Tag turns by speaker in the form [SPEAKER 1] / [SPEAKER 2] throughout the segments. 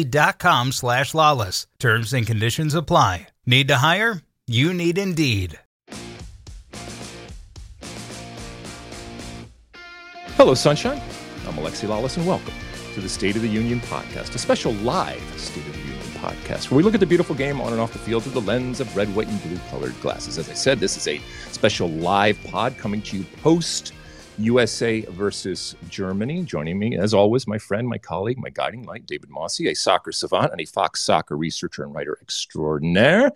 [SPEAKER 1] Indeed.com slash Lalas. Terms and conditions apply. Need to hire? You need Indeed.
[SPEAKER 2] Hello, Sunshine. I'm Alexi Lalas, and welcome to the State of the Union podcast, a special live State of the Union podcast where we look at the beautiful game on and off the field through the lens of red, white, and blue colored glasses. As I said, this is a special live pod coming to you post USA versus Germany. Joining me, as always, my friend, my colleague, my guiding light, David Mosse, a soccer savant and a Fox soccer researcher and writer extraordinaire.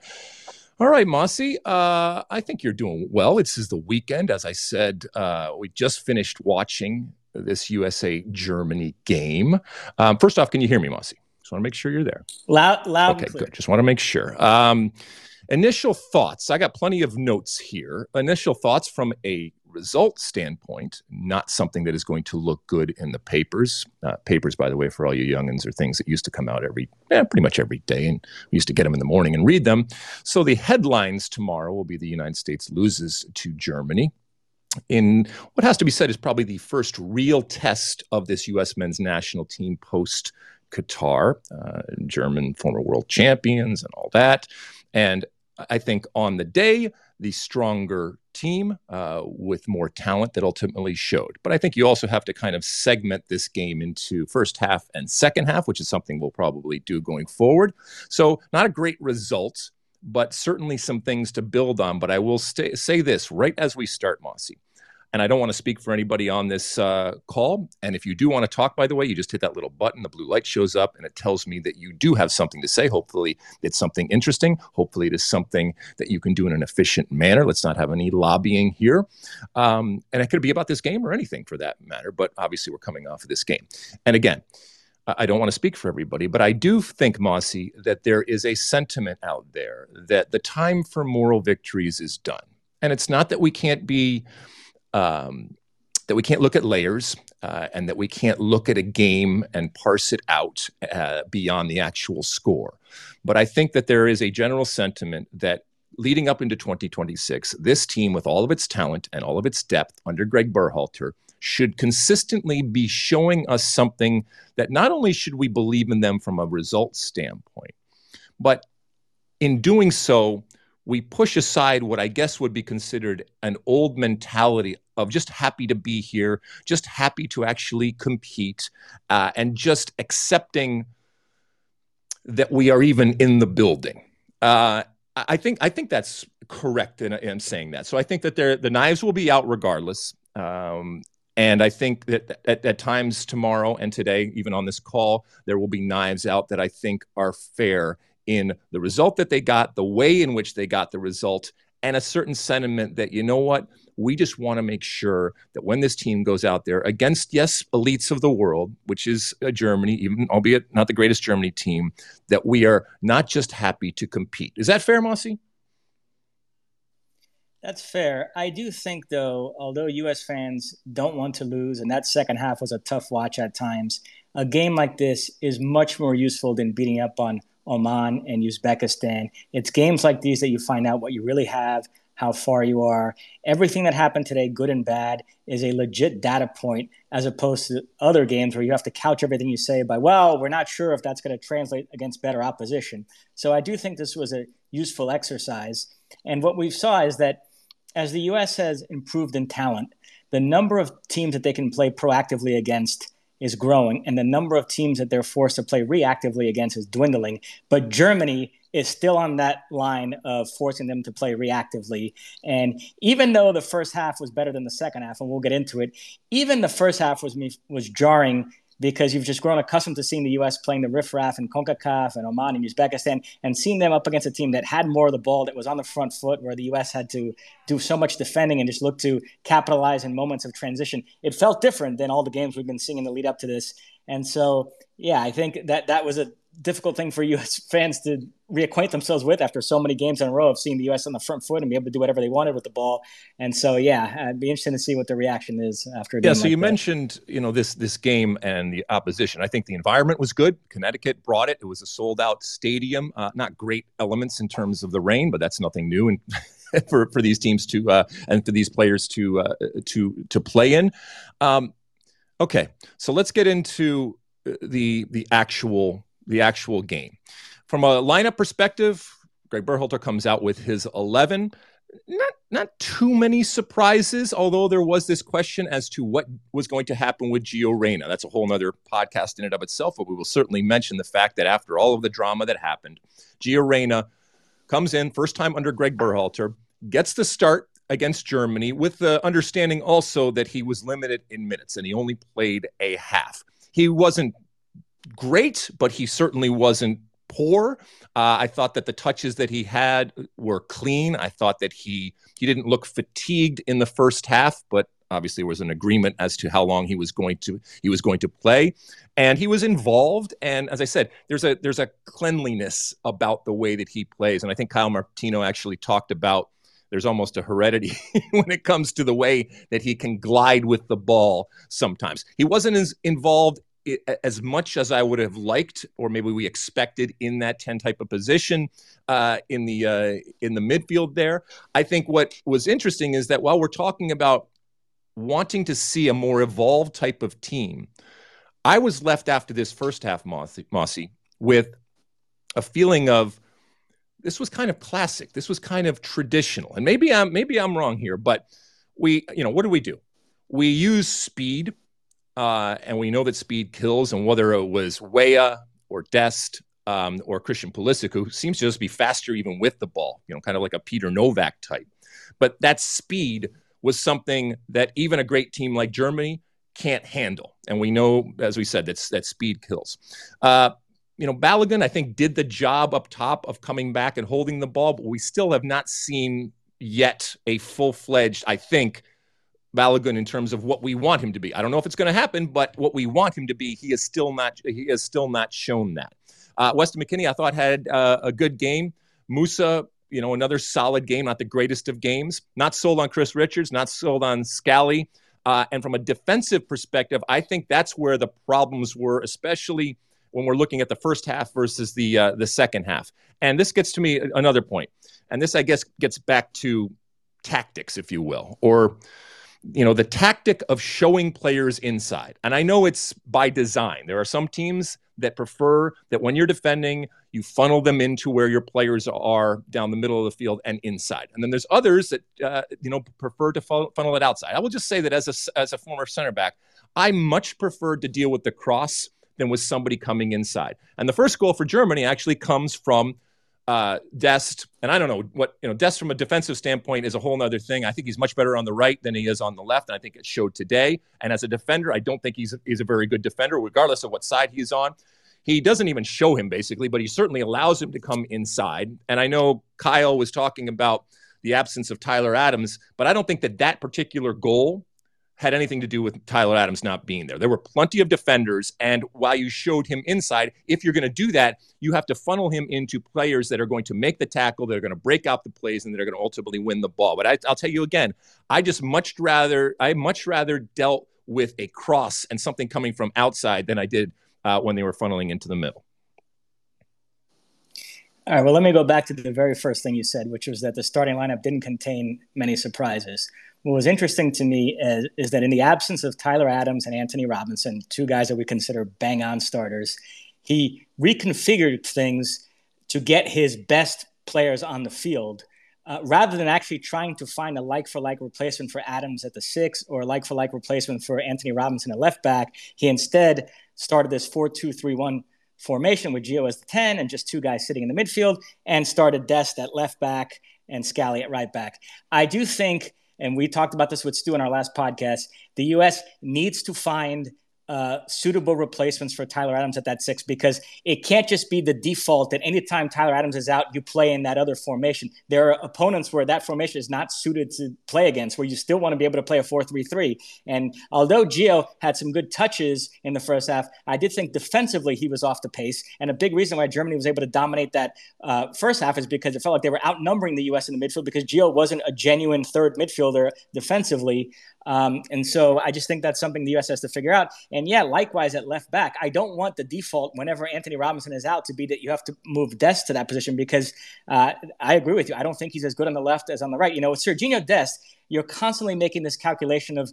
[SPEAKER 2] All right, Mosse, uh, I think you're doing well. This is the weekend. As I said, uh, we just finished watching this USA Germany game. Um, first off, can you hear me, Mosse? Just want to make sure you're there.
[SPEAKER 3] Loud, loud.
[SPEAKER 2] Okay, good. Just want to make sure. Um, initial thoughts. I got plenty of notes here. Initial thoughts from a result standpoint, not something that is going to look good in the papers. Uh, papers, by the way, for all you youngins, are things that used to come out every, eh, pretty much every day, and we used to get them in the morning and read them. So the headlines tomorrow will be the United States loses to Germany. In what has to be said is probably the first real test of this U.S. men's national team post Qatar, uh, German former world champions, and all that. And I think on the day, the stronger team uh, with more talent that ultimately showed. But I think you also have to kind of segment this game into first half and second half, which is something we'll probably do going forward. So, not a great result, but certainly some things to build on. But I will say this right as we start, Mosse. And I don't want to speak for anybody on this uh, call. And if you do want to talk, by the way, you just hit that little button. The blue light shows up and it tells me that you do have something to say. Hopefully, it's something interesting. Hopefully, it is something that you can do in an efficient manner. Let's not have any lobbying here. Um, and it could be about this game or anything for that matter. But obviously, we're coming off of this game. And again, I don't want to speak for everybody, but I do think, Mosse, that there is a sentiment out there that the time for moral victories is done. And it's not that we can't be um, that we can't look at layers uh, and that we can't look at a game and parse it out uh, beyond the actual score. But I think that there is a general sentiment that leading up into 2026, this team, with all of its talent and all of its depth under Gregg Berhalter, should consistently be showing us something that not only should we believe in them from a results standpoint, but in doing so, we push aside what I guess would be considered an old mentality of just happy to be here, just happy to actually compete, uh, and just accepting that we are even in the building. Uh, I think I think that's correct in, in, saying that. So I think that the knives will be out regardless. Um, and I think that at, at, times tomorrow and today, even on this call, there will be knives out that I think are fair in the result that they got, the way in which they got the result, and a certain sentiment that, you know what, we just want to make sure that when this team goes out there against, yes, elites of the world, which is uh, Germany, even albeit not the greatest Germany team, that we are not just happy to compete. Is that fair, Mosse?
[SPEAKER 3] That's fair. I do think, though, although U.S. fans don't want to lose, and that second half was a tough watch at times, a game like this is much more useful than beating up on Oman and Uzbekistan. It's games like these that you find out what you really have, how far you are. Everything that happened today, good and bad, is a legit data point as opposed to other games where you have to couch everything you say by, well, we're not sure if that's going to translate against better opposition. So I do think this was a useful exercise. And what we saw is that as the U.S. has improved in talent, the number of teams that they can play proactively against is growing, and the number of teams that they're forced to play reactively against is dwindling. But Germany is still on that line of forcing them to play reactively. And even though the first half was better than the second half, and we'll get into it, even the first half was was jarring because you've just grown accustomed to seeing the U.S. playing the riffraff and CONCACAF and Oman and Uzbekistan and seeing them up against a team that had more of the ball, that was on the front foot, where the U.S. had to do so much defending and just look to capitalize in moments of transition. It felt different than all the games we've been seeing in the lead up to this. And so, yeah, I think that that was a difficult thing for U.S. fans to reacquaint themselves with after so many games in a row of seeing the U.S. on the front foot and be able to do whatever they wanted with the ball. And so, yeah, it'd be interesting to see what the reaction is after.
[SPEAKER 2] yeah. So
[SPEAKER 3] like
[SPEAKER 2] you
[SPEAKER 3] that.
[SPEAKER 2] mentioned, you know, this this game and the opposition. I think the environment was good. Connecticut brought it. It was a sold out stadium. Uh, not great elements in terms of the rain, but that's nothing new and. for, for these teams to uh, and for these players to uh, to to play in, um, okay. So let's get into uh, the the actual the actual game. From a lineup perspective, Gregg Berhalter comes out with his 11. Not not too many surprises, although there was this question as to what was going to happen with Gio Reyna. That's a whole other podcast in and of itself, but we will certainly mention the fact that after all of the drama that happened, Gio Reyna comes in first time under Gregg Berhalter, gets the start against Germany with the understanding also that he was limited in minutes and he only played a half. He wasn't great, but he certainly wasn't poor. Uh, I thought that the touches that he had were clean. I thought that he he didn't look fatigued in the first half, but obviously there was an agreement as to how long he was going to he was going to play, and he was involved. And as I said, there's a there's a cleanliness about the way that he plays, and I think Kyle Martino actually talked about there's almost a heredity when it comes to the way that he can glide with the ball sometimes. He wasn't as involved as much as I would have liked, or maybe we expected in that 10 type of position uh, in the uh, in the midfield there. I think what was interesting is that while we're talking about wanting to see a more evolved type of team, I was left after this first half, Mosse, with a feeling of this was kind of classic. This was kind of traditional, and maybe I'm maybe I'm wrong here, but we, you know, what do we do? We use speed uh, and we know that speed kills. And whether it was Weah or Dest um, or Christian Pulisic, who seems to just be faster even with the ball, you know, kind of like a Peter Novak type. But that speed was something that even a great team like Germany can't handle. And we know, as we said, that's that speed kills. Uh, you know, Balogun, I think, did the job up top of coming back and holding the ball, but we still have not seen yet a full fledged, I think, Balogun in terms of what we want him to be. I don't know if it's going to happen, but what we want him to be, he is still not. He has still not shown that. Uh, Weston McKennie, I thought had uh, a good game. Musah, you know, another solid game, not the greatest of games. Not sold on Chris Richards, not sold on Scally. Uh, and from a defensive perspective, I think that's where the problems were, especially when we're looking at the first half versus the uh, the second half. And this gets to me another point, and this I guess gets back to tactics, if you will, or you know the tactic of showing players inside. And i know it's by design. There are some teams that prefer that when you're defending you funnel them into where your players are down the middle of the field and inside. And then there's others that uh, you know prefer to funnel it outside. I will just say that as a as a former center back i much preferred to deal with the cross than with somebody coming inside. And the first goal for germany actually comes from uh, Dest, and I don't know what you know. Dest from a defensive standpoint is a whole other thing. I think he's much better on the right than he is on the left, and I think it showed today. And as a defender, I don't think he's he's a very good defender, regardless of what side he's on. He doesn't even show him basically, but he certainly allows him to come inside. And I know Kyle was talking about the absence of Tyler Adams, but I don't think that that particular goal had anything to do with Tyler Adams not being there. There were plenty of defenders, and while you showed him inside, if you're going to do that, you have to funnel him into players that are going to make the tackle, that are going to break out the plays, and that are going to ultimately win the ball. But I, will tell you again, I just much rather I much rather dealt with a cross and something coming from outside than I did uh, when they were funneling into the middle.
[SPEAKER 3] All right, well, let me go back to the very first thing you said, which was that the starting lineup didn't contain many surprises what was interesting to me is, is, that in the absence of Tyler Adams and Antonee Robinson, two guys that we consider bang on starters, he reconfigured things to get his best players on the field. Uh, rather than actually trying to find a like for like replacement for Adams at the six or a like for like replacement for Antonee Robinson at left back, he instead started this 4 2 3 1 formation with Gio as the 10 and just two guys sitting in the midfield and started Dest at left back and Scally at right back. I do think, and we talked about this with Stu in our last podcast, the U.S. needs to find – uh, suitable replacements for Tyler Adams at that six because it can't just be the default that anytime Tyler Adams is out, you play in that other formation. There are opponents where that formation is not suited to play against, where you still want to be able to play a 4 3 3. And although Gio had some good touches in the first half, I did think defensively he was off the pace. And a big reason why Germany was able to dominate that uh, first half is because it felt like they were outnumbering the U.S. in the midfield because Gio wasn't a genuine third midfielder defensively. Um, and so I just think that's something the U.S. has to figure out. And yeah, likewise at left back, I don't want the default whenever Antonee Robinson is out to be that you have to move Dest to that position because uh, I agree with you. I don't think he's as good on the left as on the right. You know, with Serginho Dest, you're constantly making this calculation of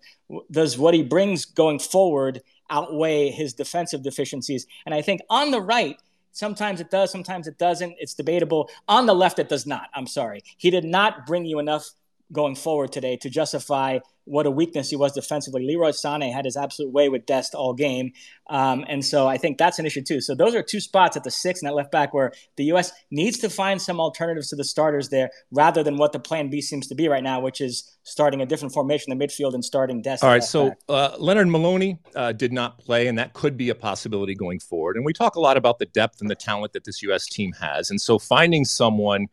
[SPEAKER 3] does what he brings going forward outweigh his defensive deficiencies? And I think on the right, Sometimes it does, sometimes it doesn't. It's debatable. On the left, it does not. I'm sorry. He did not bring you enough going forward today to justify what a weakness he was defensively. Leroy Sané had his absolute way with Dest all game. Um, and so I think that's an issue too. So those are two spots at the six and at left back where the U.S. needs to find some alternatives to the starters there rather than what the plan B seems to be right now, which is starting a different formation in the midfield and starting Dest.
[SPEAKER 2] All right. So uh, Lennard Maloney uh, did not play, and that could be a possibility going forward. And we talk a lot about the depth and the talent that this U.S. team has. And so finding someone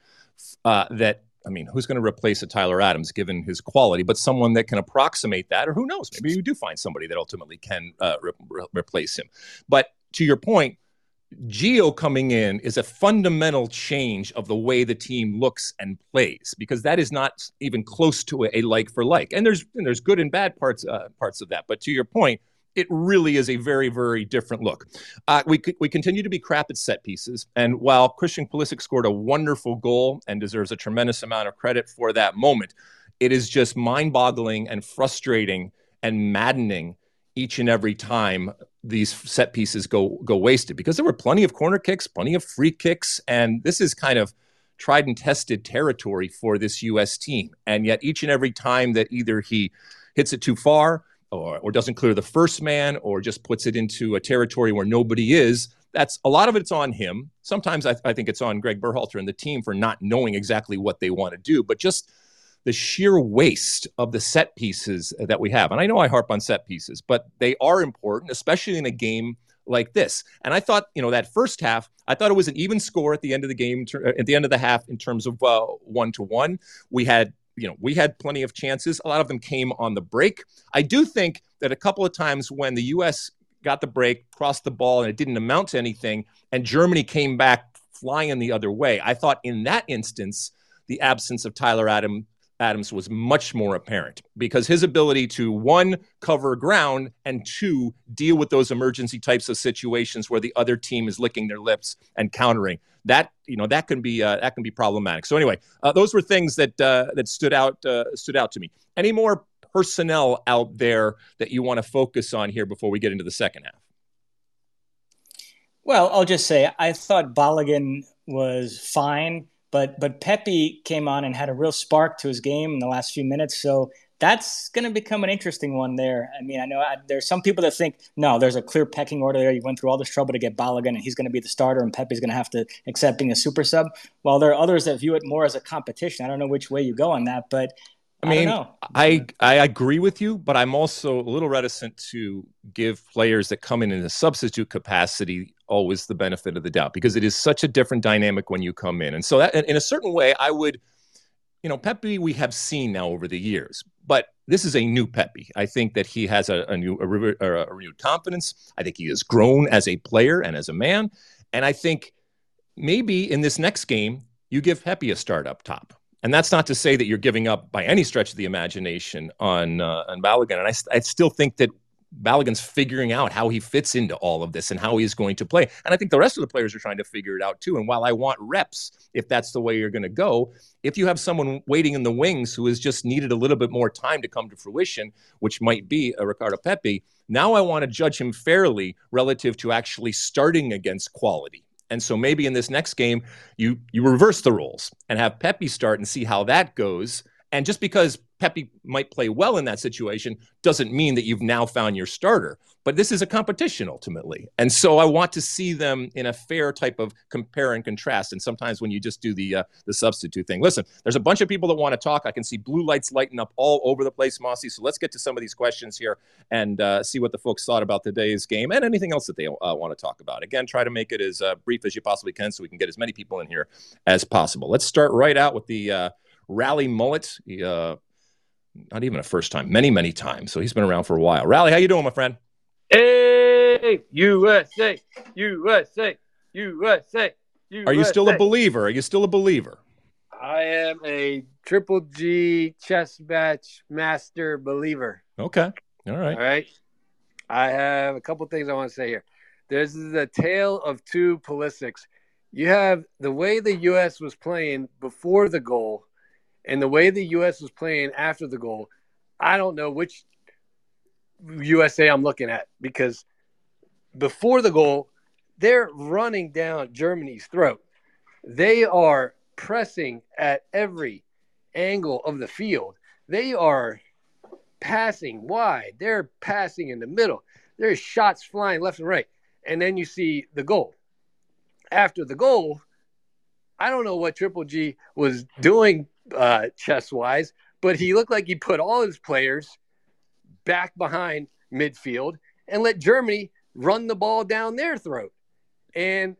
[SPEAKER 2] uh, that I mean, who's going to replace a Tyler Adams given his quality, but someone that can approximate that, or who knows, maybe you do find somebody that ultimately can uh, re- re- replace him. But to your point, Gio coming in is a fundamental change of the way the team looks and plays because that is not even close to a, like for like. And there's and there's good and bad parts uh, parts of that. But to your point, it really is a very, very different look. Uh, we, we continue to be crap at set pieces. And while Christian Pulisic scored a wonderful goal and deserves a tremendous amount of credit for that moment, it is just mind boggling and frustrating and maddening each and every time these set pieces go go wasted because there were plenty of corner kicks, plenty of free kicks, and this is kind of tried and tested territory for this U.S. team. And yet, each and every time that either he hits it too far or, or doesn't clear the first man or just puts it into a territory where nobody is that's a lot of it's on him sometimes I, I think it's on gregg berhalter and the team for not knowing exactly what they want to do but just the sheer waste of the set pieces that we have and i know i harp on set pieces but they are important especially in a game like this. And I thought, you know, that first half, I thought it was an even score at the end of the game, at the end of the half in terms of uh, one to one. We had you know, we had plenty of chances. A lot of them came on the break. I do think that a couple of times when the U.S. got the break, crossed the ball, and it didn't amount to anything, and Germany came back flying the other way, I thought in that instance, the absence of Tyler Adam, Adams was much more apparent because his ability to one cover ground and two deal with those emergency types of situations where the other team is licking their lips and countering that you know that can be uh, that can be problematic. So anyway, uh, those were things that uh, that stood out uh, stood out to me. Any more personnel out there that you want to focus on here before we get into the second half?
[SPEAKER 3] Well, I'll just say I thought Balogun was fine but but Pepi came on and had a real spark to his game in the last few minutes. So that's going to become an interesting one there. I mean, I know I, there's some people that think no, there's a clear pecking order there. You went through all this trouble to get Balogun, and he's going to be the starter, and Pepi's going to have to accept being a super sub. While there are others that view it more as a competition. I don't know which way you go on that, but
[SPEAKER 2] I mean, I, I, I agree with you, but I'm also a little reticent to give players that come in in a substitute capacity always the benefit of the doubt because it is such a different dynamic when you come in. And so that in a certain way, I would, you know, Pepi we have seen now over the years, but this is a new Pepi. I think that he has a, a new a, a renewed confidence. I think he has grown as a player and as a man, and I think maybe in this next game you give Pepi a start up top. And that's not to say that you're giving up by any stretch of the imagination on uh, on Balogun. And I, I still think that Balogun's figuring out how he fits into all of this and how he's going to play. And I think the rest of the players are trying to figure it out too. And while I want reps, if that's the way you're going to go, if you have someone waiting in the wings who has just needed a little bit more time to come to fruition, which might be a Ricardo Pepi, now I want to judge him fairly relative to actually starting against quality. And so maybe in this next game, you you reverse the roles and have Pepi start and see how that goes. And just because Pepi might play well in that situation doesn't mean that you've now found your starter. But this is a competition ultimately. And so I want to see them in a fair type of compare and contrast. And sometimes when you just do the uh, the substitute thing. Listen, there's a bunch of people that want to talk. I can see blue lights lighting up all over the place, Mosse. So let's get to some of these questions here and uh, see what the folks thought about today's game and anything else that they uh, want to talk about. Again, try to make it as uh, brief as you possibly can so we can get as many people in here as possible. Let's start right out with the uh, Rally Mullet. Uh, not even a first time, many, many times. So he's been around for a while. Rally, how you doing, my friend?
[SPEAKER 4] Hey, USA, USA, USA. USA.
[SPEAKER 2] Are you still a believer? Are you still a believer?
[SPEAKER 4] I am a triple G chess match master believer.
[SPEAKER 2] Okay. All right.
[SPEAKER 4] All right. I have a couple things I want to say here. This is a tale of two Pulisics. You have the way the U.S. was playing before the goal and the way the U.S. was playing after the goal. I don't know which USA I'm looking at because before the goal, they're running down Germany's throat. They are pressing at every angle of the field. They are passing wide. They're passing in the middle. There's shots flying left and right. And then you see the goal. After the goal, I don't know what Triple G was doing uh, chess wise, but he looked like he put all his players back behind midfield and let Germany run the ball down their throat. And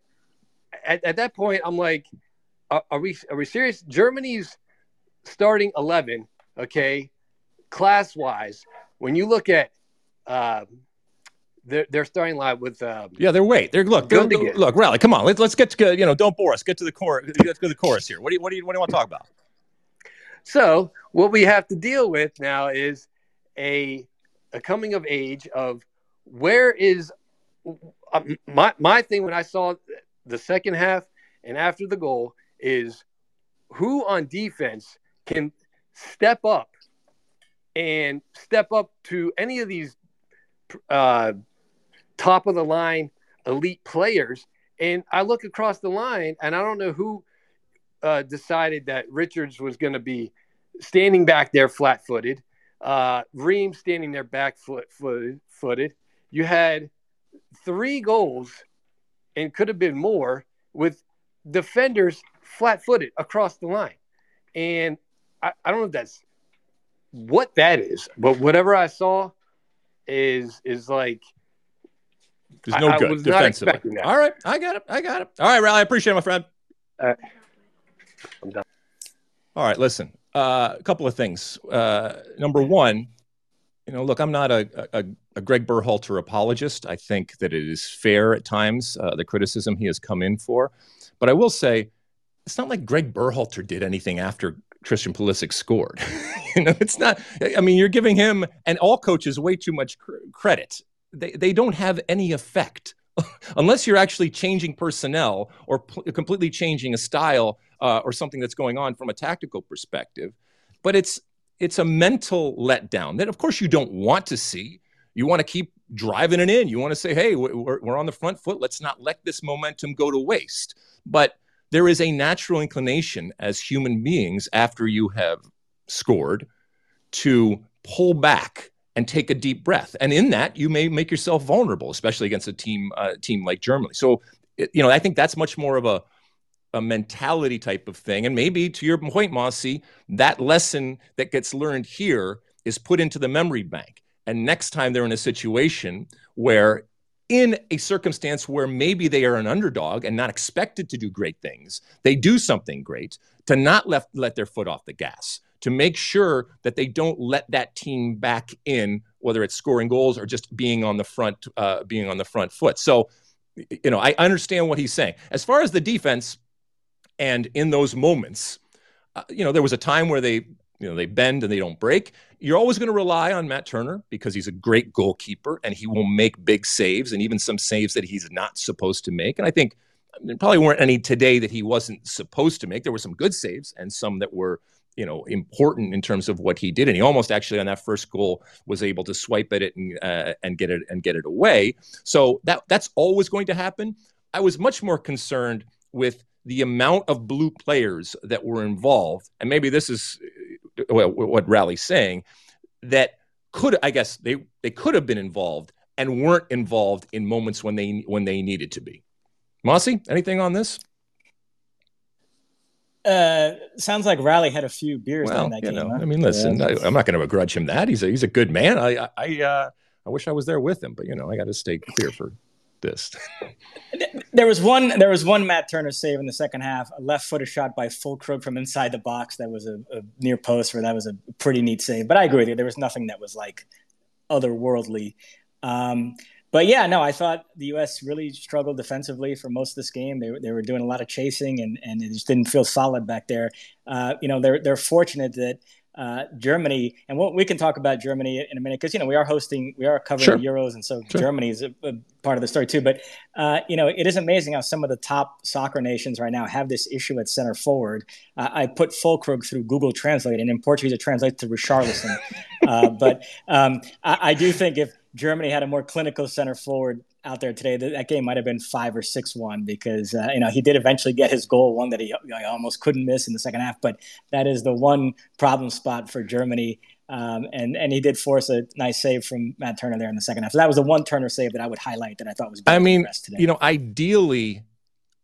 [SPEAKER 4] at, at that point, I'm like, are, are, we are we serious? Germany's starting eleven, okay, class wise. When you look at uh, their their starting line with um,
[SPEAKER 2] yeah, they're wait, they're look, they're, look, rally, come on, let's let's get to you know, don't bore us, get to the core, Let's go to the chorus here. What do you what do you what do you want to talk about?
[SPEAKER 4] So what we have to deal with now is a a coming of age of where is uh, my my thing when I saw the second half and after the goal is who on defense can step up and step up to any of these uh, top of the line elite players. And I look across the line, and I don't know who uh, decided that Richards was going to be standing back there flat footed, uh, Ream standing there back foot footed. You had three goals and could have been more with defenders flat footed across the line. And I, I, don't know if that's what that is, but whatever I saw is is like
[SPEAKER 2] there's no I, good I defensively. All right, I got it. I got it. All right, Rally, I appreciate it, my friend.
[SPEAKER 4] Uh, I'm done.
[SPEAKER 2] All right, listen. Uh, a couple of things. Uh, number one, you know, look, I'm not a, a, a, Gregg Berhalter apologist. I think that it is fair at times, uh, the criticism he has come in for. But I will say, it's not like Gregg Berhalter did anything after Christian Pulisic scored. you know, it's not, I mean, you're giving him and all coaches way too much cr- credit. They, they don't have any effect unless you're actually changing personnel or pl- completely changing a style uh, or something that's going on from a tactical perspective. But it's it's a mental letdown that, of course, you don't want to see. You want to keep driving it in. You want to say, hey, we're, we're on the front foot. Let's not let this momentum go to waste. But there is a natural inclination as human beings after you have scored to pull back and take a deep breath. And in that, you may make yourself vulnerable, especially against a team uh, team like Germany. So, you know, I think that's much more of a a mentality type of thing. And maybe to your point, Mosse, that lesson that gets learned here is put into the memory bank. And next time they're in a situation where, in a circumstance where maybe they are an underdog and not expected to do great things, they do something great to not let, let their foot off the gas, to make sure that they don't let that team back in, whether it's scoring goals or just being on the front, uh, being on the front foot. So, you know, I understand what he's saying. As far as the defense, and in those moments, uh, you know, there was a time where they, you know, they bend and they don't break. You're always going to rely on Matt Turner because he's a great goalkeeper and he will make big saves and even some saves that he's not supposed to make. And I think there probably weren't any today that he wasn't supposed to make. There were some good saves and some that were, you know, important in terms of what he did. And he almost actually on that first goal was able to swipe at it and uh, and get it and get it away. So that that's always going to happen. I was much more concerned with the amount of blue players that were involved, and maybe this is well, what Rally's saying that could I guess they they could have been involved and weren't involved in moments when they when they needed to be. Mosse, anything on this?
[SPEAKER 3] Uh, sounds like Rally had a few beers
[SPEAKER 2] well,
[SPEAKER 3] that
[SPEAKER 2] you
[SPEAKER 3] game.
[SPEAKER 2] Know,
[SPEAKER 3] huh?
[SPEAKER 2] I mean, listen, I, am not going to begrudge him that. He's a he's a good man. I I uh, I wish I was there with him, but you know, I got to stay clear for this.
[SPEAKER 3] there was one there was one Matt Turner save in the second half, a left footed shot by Füllkrug from inside the box that was a, a, near post where that was a pretty neat save. But I agree with you, there was nothing that was like otherworldly. Um, but yeah, no, I thought the U.S. really struggled defensively for most of this game. They, they were doing a lot of chasing, and, and it just didn't feel solid back there. Uh, you know, they're they're fortunate that uh, Germany, and we'll, we can talk about Germany in a minute because you know we are hosting, we are covering sure. the Euros, and so sure. Germany is a, a, part of the story too. But uh, you know, it is amazing how some of the top soccer nations right now have this issue at center forward. Uh, I put Füllkrug through Google Translate, and in Portuguese it translates to Richarlison. Uh, but um, I, I do think if Germany had a more clinical center forward out there today, that, game might have been five or six one because uh, you know he did eventually get his goal, one that he, he, almost couldn't miss in the second half. But that is the one problem spot for Germany, um, and and he did force a nice save from Matt Turner there in the second half. So that was the one Turner save that I would highlight that I thought was.
[SPEAKER 2] I mean, you know, ideally.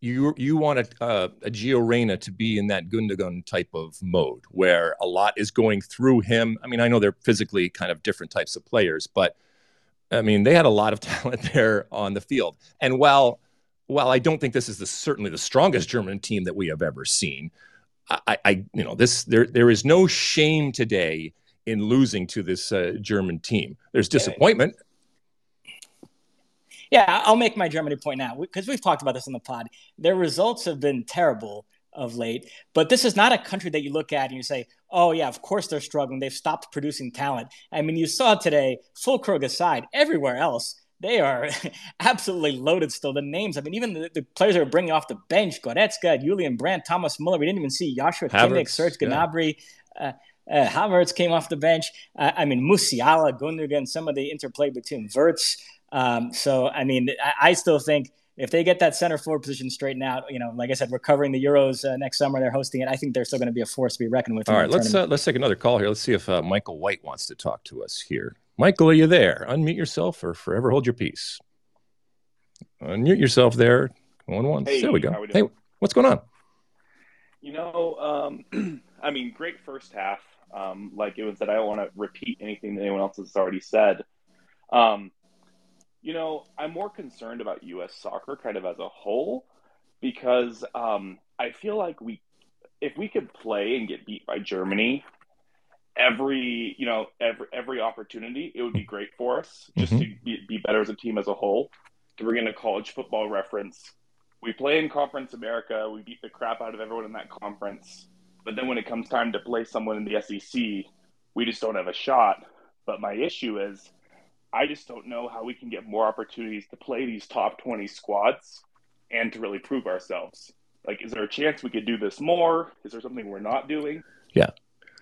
[SPEAKER 2] You, you want a, uh, a Gio Reyna to be in that Gundogan type of mode where a lot is going through him. I mean, I know they're physically kind of different types of players, but I mean, they had a lot of talent there on the field. And while while I don't think this is the, certainly the strongest German team that we have ever seen, I, I you know this there there is no shame today in losing to this uh, German team. There's disappointment.
[SPEAKER 3] Yeah, I'll make my Germany point now because we've talked about this in the pod. Their results have been terrible of late. But this is not a country that you look at and you say, oh, yeah, of course they're struggling. They've stopped producing talent. I mean, you saw today, Füllkrug aside, everywhere else, they are absolutely loaded still. The names, I mean, even the, the players that are bringing off the bench, Goretzka, Julian Brandt, Thomas Muller, we didn't even see Joshua Kimmich, Serge Gnabry. Yeah. Uh, uh, Havertz came off the bench. Uh, I mean, Musiala, Gundogan, some of the interplay between Wirtz. Um, so, I mean, I, I still think – if they get that center forward position straightened out, you know, like I said, we're covering the Euros uh, next summer. They're hosting it. I think they're still going to be a force to be reckoned with.
[SPEAKER 2] All right, let's uh, let's take another call here. Let's see if uh, Michael White wants to talk to us here. Michael, are you there? Unmute yourself or forever hold your peace. Unmute yourself there. One one.
[SPEAKER 5] Hey,
[SPEAKER 2] there we go.
[SPEAKER 5] We
[SPEAKER 2] hey, what's going on?
[SPEAKER 5] You know, um, I mean, great first half. Um, like it was that I don't want to repeat anything that anyone else has already said. Um, you know, I'm more concerned about U.S. soccer kind of as a whole because um, I feel like we, if we could play and get beat by Germany every, you know, every every opportunity, it would be great for us just mm-hmm. to be, be better as a team as a whole. To bring in a college football reference, we play in Conference America, we beat the crap out of everyone in that conference, but then when it comes time to play someone in the SEC, we just don't have a shot. But my issue is I just don't know how we can get more opportunities to play these top 20 squads and to really prove ourselves. Like, is there a chance we could do this more? Is there something we're not doing?
[SPEAKER 2] Yeah.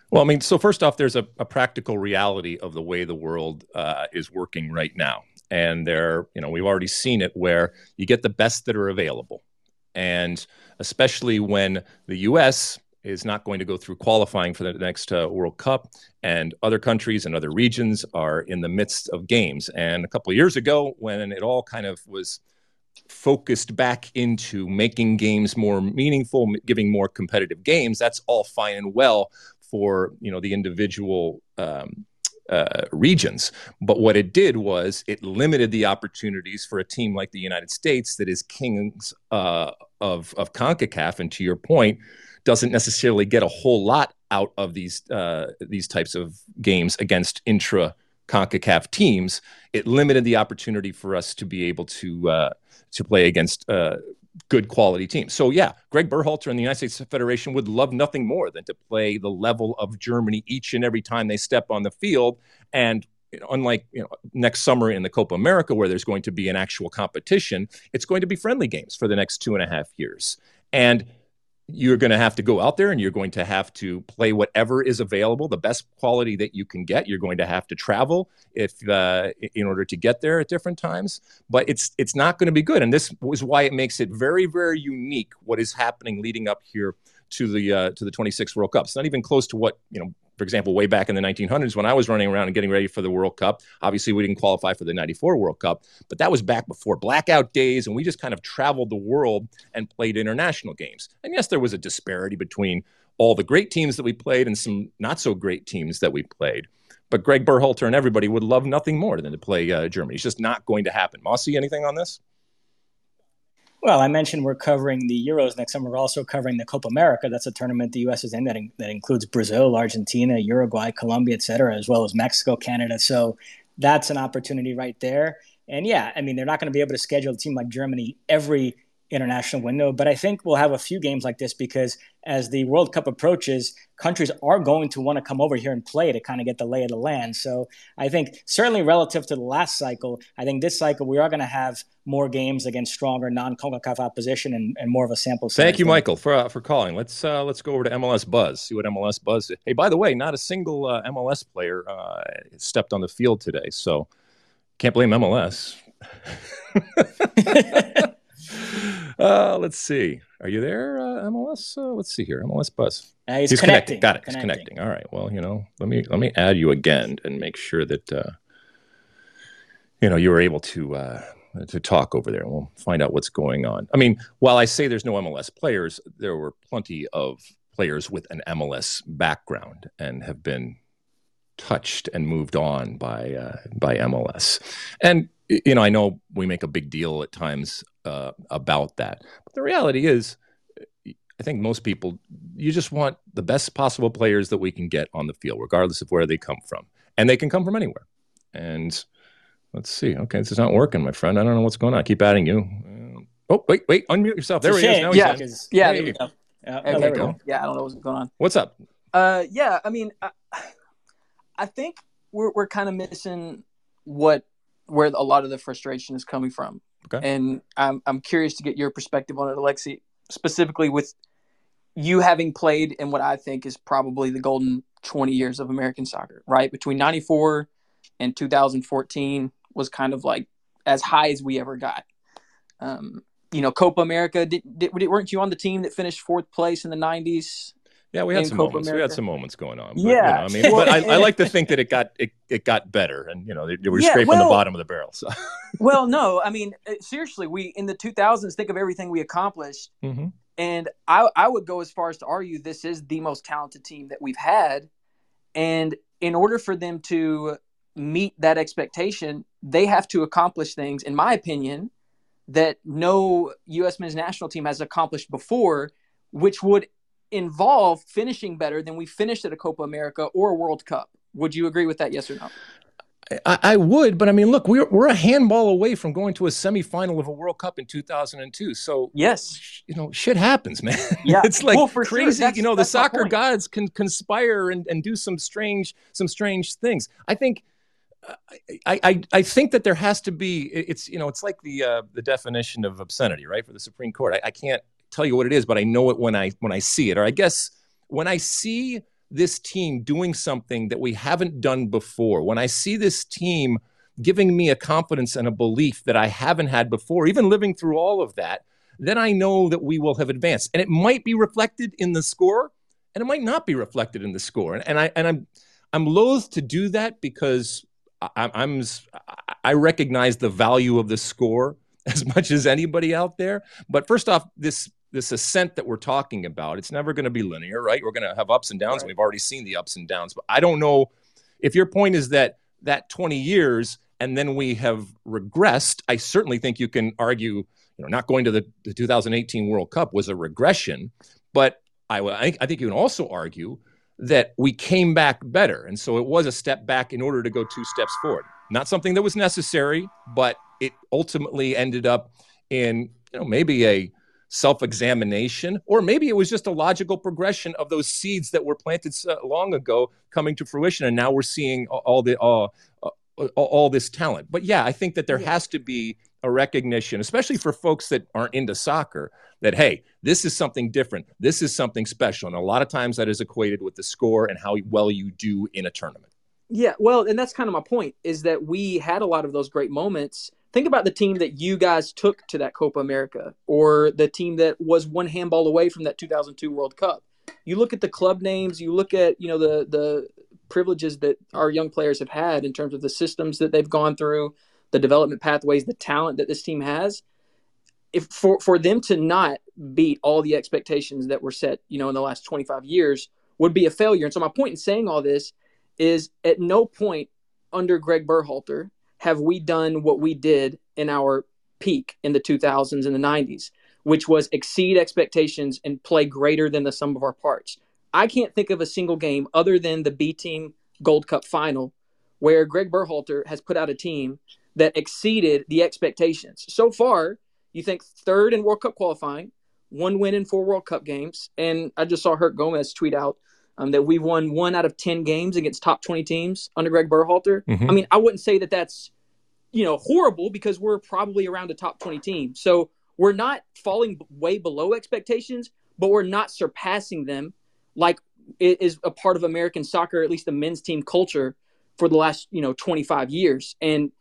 [SPEAKER 2] Well, I mean, so first off, there's a, a practical reality of the way the world uh, is working right now. And there, you know, we've already seen it where you get the best that are available. And especially when the U.S is not going to go through qualifying for the next uh, World Cup, and other countries and other regions are in the midst of games. And a couple of years ago, when it all kind of was focused back into making games more meaningful, giving more competitive games, that's all fine and well for you know the individual. Um, uh, regions. But what it did was it limited the opportunities for a team like the United States that is kings uh, of of Concacaf. And to your point, doesn't necessarily get a whole lot out of these uh, these types of games against intra CONCACAF teams. It limited the opportunity for us to be able to uh, to play against uh, good quality teams. So yeah, Gregg Berhalter and the United States Federation would love nothing more than to play the level of Germany each and every time they step on the field. And unlike you know, next summer in the Copa America, where there's going to be an actual competition, it's going to be friendly games for the next two and a half years. And you're going to have to go out there and you're going to have to play whatever is available, the best quality that you can get. You're going to have to travel if uh, in order to get there at different times. But it's it's not going to be good, and this is why it makes it very very unique what is happening leading up here to the uh, to the 26 World Cup. It's not even close to what you know for example, way back in the 1900s when I was running around and getting ready for the World Cup. Obviously, we didn't qualify for the 94 World Cup, but that was back before blackout days. And we just kind of traveled the world and played international games. And yes, there was a disparity between all the great teams that we played and some not so great teams that we played. But Gregg Berhalter and everybody would love nothing more than to play uh, Germany. It's just not going to happen. Mosse, anything on this?
[SPEAKER 3] Well, I mentioned we're covering the Euros next summer. We're also covering the Copa America. That's a tournament the U.S. is in that, in, that includes Brazil, Argentina, Uruguay, Colombia, et cetera, as well as Mexico, Canada. So that's an opportunity right there. And yeah, I mean, they're not going to be able to schedule a team like Germany every international window. But I think we'll have a few games like this because as the World Cup approaches, countries are going to want to come over here and play to kind of get the lay of the land. So I think certainly relative to the last cycle, I think this cycle we are going to have more games against stronger non-CONCACAF opposition and, and more of a sample size.
[SPEAKER 2] Thank you, Michael, for uh, for calling. Let's uh, let's go over to MLS Buzz. See what MLS Buzz. Hey, by the way, not a single uh, MLS player uh, stepped on the field today, so can't blame MLS. Uh, let's see. Are you there, uh, MLS? Uh, let's see here. MLS Buzz.
[SPEAKER 3] Uh, he's, he's connecting.
[SPEAKER 2] Got it. Connecting. He's connecting. All right. Well, you know, let me let me add you again and make sure that uh, you know you were able to uh, to talk over there. And we'll find out what's going on. I mean, while I say there's no MLS players, there were plenty of players with an MLS background and have been touched and moved on by uh, by MLS. And you know, I know we make a big deal at times uh, about that, but the reality is, I think most people you just want the best possible players that we can get on the field, regardless of where they come from, and they can come from anywhere. And let's see. Okay, this is not working, my friend. I don't know what's going on. I keep adding you. oh, wait, wait, unmute yourself. There he is. Now
[SPEAKER 6] yeah, yeah, there we go. Yeah, okay, there we go. Yeah, I don't know what's going on.
[SPEAKER 2] What's up?
[SPEAKER 6] Uh, yeah, I mean, I, I think we're we're kind of missing what where a lot of the frustration is coming from. Okay. And I'm I'm curious to get your perspective on it, Alexi, specifically with you having played in what I think is probably the golden 20 years of American soccer, right? Between 94 and 2014 was kind of like as high as we ever got. Um, you know, Copa America, did, did, weren't you on the team that finished fourth place in the 90s?
[SPEAKER 2] Yeah, we had some Copa moments. America. We had some moments going on. But, yeah, you know, I mean, well, but I, I, like to think that it got it, it got better, and you know, they, they were yeah, scraping well, the bottom of the barrel. So,
[SPEAKER 6] well, no, I mean, uh, seriously, we in the 2000s think of everything we accomplished, mm-hmm. and I I would go as far as to argue this is the most talented team that we've had, and in order for them to meet that expectation, they have to accomplish things, in my opinion, that no U.S. men's national team has accomplished before, which would involve finishing better than we finished at a Copa America or a World Cup. Would you agree with that? Yes or no?
[SPEAKER 2] I, I, would, but I mean, look, we're we're a handball away from going to a semifinal of a World Cup in 2002. So
[SPEAKER 6] yes,
[SPEAKER 2] you know, shit happens, man.
[SPEAKER 6] Yeah,
[SPEAKER 2] it's like
[SPEAKER 6] well,
[SPEAKER 2] crazy. Sure. You know, the soccer gods can conspire and, and do some strange some strange things. I think. I, I, I think that there has to be it's you know it's like the uh, the definition of obscenity right for the Supreme Court I, I can't tell you what it is, but I know it when I when I see it. Or I guess when I see this team doing something that we haven't done before, when I see this team giving me a confidence and a belief that I haven't had before, even living through all of that, then I know that we will have advanced. And it might be reflected in the score, and it might not be reflected in the score. And, and I and I'm I'm loath to do that because I, I'm I recognize the value of the score as much as anybody out there. But first off, this this ascent that we're talking about, it's never going to be linear, right? We're going to have ups and downs. Right. And we've already seen the ups and downs. But I don't know if your point is that that 20 years and then we have regressed. I certainly think you can argue, you know, not going to the, the 2018 World Cup was a regression. But I, I think you can also argue that we came back better. And so it was a step back in order to go two steps forward. Not something that was necessary, but it ultimately ended up in, you know, maybe a self examination, or maybe it was just a logical progression of those seeds that were planted long ago coming to fruition. And now we're seeing all the, uh, uh, all this talent. But yeah, I think that there has to be a recognition, especially for folks that aren't into soccer, that hey, this is something different. This is something special. And a lot of times that is equated with the score and how well you do in a tournament.
[SPEAKER 6] Yeah, well, and that's kind of my point is that we had a lot of those great moments think about the team that you guys took to that Copa America or the team that was one handball away from that 2002 World Cup. you look at the club names, you look at you know the the privileges that our young players have had in terms of the systems that they've gone through, the development pathways, the talent that this team has. If for for them to not beat all the expectations that were set, you know, in the last 25 years would be a failure. And so my point in saying all this is at no point under Gregg Berhalter have we done what we did in our peak in the 2000s and the 90s, which was exceed expectations and play greater than the sum of our parts. I can't think of a single game other than the B team Gold Cup final where Gregg Berhalter has put out a team that exceeded the expectations. So far, you think third in World Cup qualifying, one win in four World Cup games. And I just saw Hernangomez tweet out um, that we've won one out of 10 games against top 20 teams under Gregg Berhalter. Mm-hmm. I mean, I wouldn't say that that's, you know, horrible because we're probably around a top 20 team. So we're not falling way below expectations, but we're not surpassing them like it is a part of American soccer, at least the men's team culture for the last, you know, 25 years. And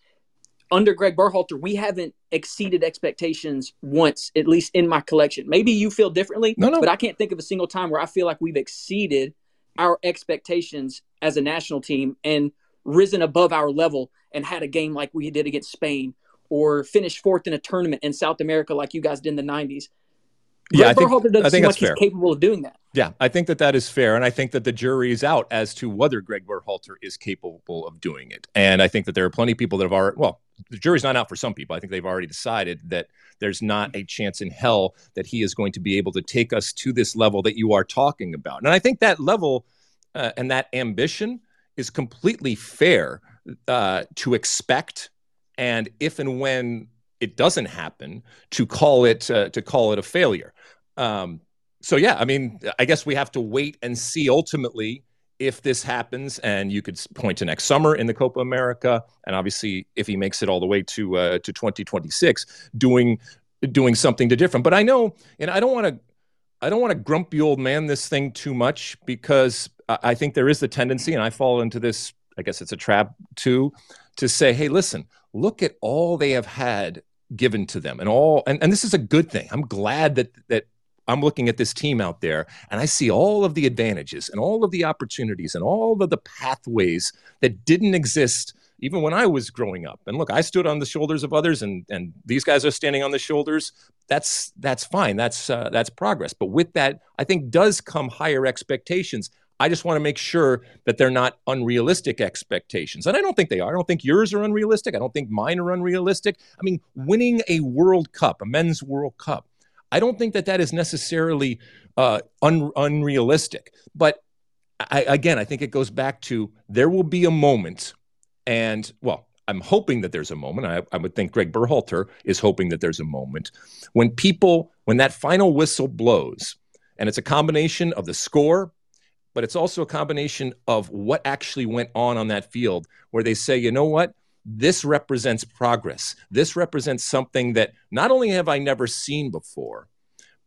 [SPEAKER 6] under Gregg Berhalter, we haven't exceeded expectations once, at least in my collection. Maybe you feel differently, no, no. but I can't think of a single time where I feel like we've exceeded our expectations as a national team and risen above our level and had a game like we did against Spain or finished fourth in a tournament in South America like you guys did in the 90s yeah, I think, doesn't I think like fair. he's capable of doing that.
[SPEAKER 2] Yeah, I think that that is fair, and I think that the jury is out as to whether Gregg Berhalter is capable of doing it. And I think that there are plenty of people that have already. Well, the jury's not out for some people. I think they've already decided that there's not a chance in hell that he is going to be able to take us to this level that you are talking about. And I think that level uh, and that ambition is completely fair uh, to expect. And if and when it doesn't happen, to call it uh, to call it a failure. Um, so yeah, I mean, I guess we have to wait and see ultimately if this happens. And you could point to next summer in the Copa America, and obviously if he makes it all the way to uh, to 2026, doing doing something to different. But I know, and I don't want to. I don't want to grumpy old man this thing too much because I think there is the tendency, and I fall into this. I guess it's a trap too, to say, "Hey, listen, look at all they have had given to them, and all." And, and this is a good thing. I'm glad that that I'm looking at this team out there and I see all of the advantages and all of the opportunities and all of the pathways that didn't exist even when I was growing up. And look, I stood on the shoulders of others and and these guys are standing on the shoulders. That's that's fine. That's uh, that's progress. But with that, I think does come higher expectations. I just want to make sure that they're not unrealistic expectations. And I don't think they are. I don't think yours are unrealistic. I don't think mine are unrealistic. I mean, winning a World Cup, a men's World Cup, I don't think that that is necessarily uh, un- unrealistic. But I, again, I think it goes back to there will be a moment, and well, I'm hoping that there's a moment. I, I, would think Gregg Berhalter is hoping that there's a moment when people, when that final whistle blows, and it's a combination of the score, but it's also a combination of what actually went on on that field, where they say, you know what, this represents progress. This represents something that not only have I never seen before,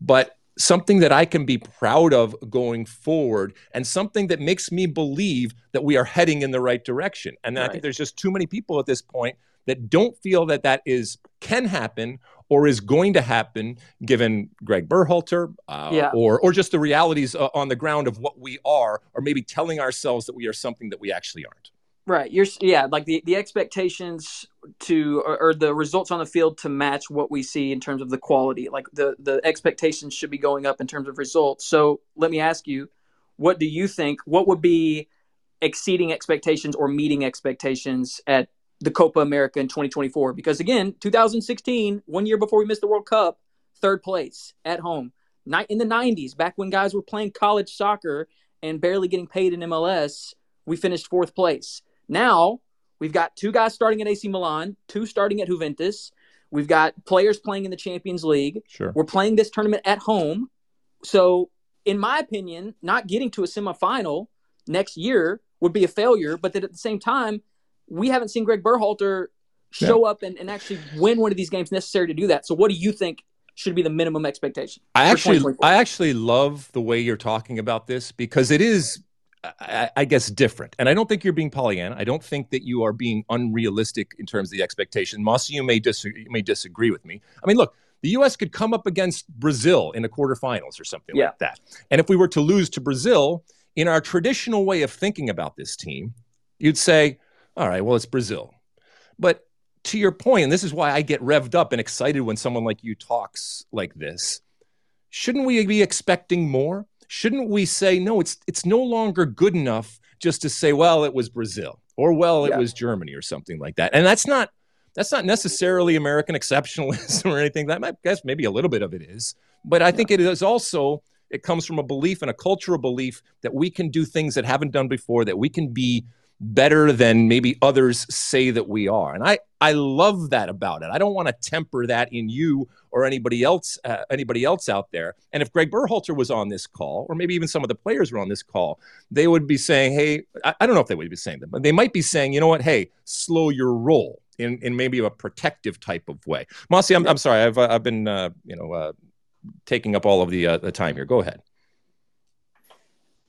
[SPEAKER 2] but something that I can be proud of going forward and something that makes me believe that we are heading in the right direction. And right. I think there's just too many people at this point that don't feel that that is can happen or is going to happen given Gregg Berhalter uh, yeah. or or just the realities uh, on the ground of what we are or maybe telling ourselves that we are something that we actually aren't.
[SPEAKER 6] Right. You're yeah, like the, the expectations to or, or, the results on the field to match what we see in terms of the quality. Like the the expectations should be going up in terms of results. So let me ask you, what do you think what would be exceeding expectations or meeting expectations at the Copa America in 2024? Because again, 2016, one year before we missed the World Cup, third place at home. Night in the 90s, back when guys were playing college soccer and barely getting paid in MLS, we finished fourth place. Now we've got two guys starting at AC Milan, two starting at Juventus. We've got players playing in the Champions League.
[SPEAKER 2] Sure.
[SPEAKER 6] We're playing this tournament at home. So, in my opinion, not getting to a semifinal next year would be a failure. But that at the same time, we haven't seen Gregg Berhalter show yeah. up and, and actually win one of these games necessary to do that. So, what do you think should be the minimum expectation?
[SPEAKER 2] I actually, I actually love the way you're talking about this because it is I, I, guess different. And I don't think you're being Pollyanna. I don't think that you are being unrealistic in terms of the expectation. Mosse, you may disagree, you may disagree with me. I mean, look, the U.S. could come up against Brazil in the quarterfinals or something
[SPEAKER 6] Yeah.
[SPEAKER 2] like that. And if we were to lose to Brazil, in our traditional way of thinking about this team, you'd say, all right, well, it's Brazil. But to your point, and this is why I get revved up and excited when someone like you talks like this, shouldn't we be expecting more? Shouldn't we say, no, it's it's no longer good enough just to say, well, it was Brazil or well, it
[SPEAKER 6] Yeah.
[SPEAKER 2] was Germany or something like that. And that's not that's not necessarily American exceptionalism or anything. That might I guess maybe a little bit of it is, but I think it is also it comes from a belief and a cultural belief that we can do things that haven't done before, that we can be better than maybe others say that we are. And I I love that about it. I don't want to temper that in you or anybody else uh, anybody else out there. And if Gregg Berhalter was on this call, or maybe even some of the players were on this call, they would be saying, "Hey, I, I don't know if they would be saying that, but they might be saying, you know what? Hey, slow your roll." In, in maybe a protective type of way, Mosse. I'm, I'm sorry. I've uh, I've been uh, you know uh, taking up all of the uh, the time here. Go ahead.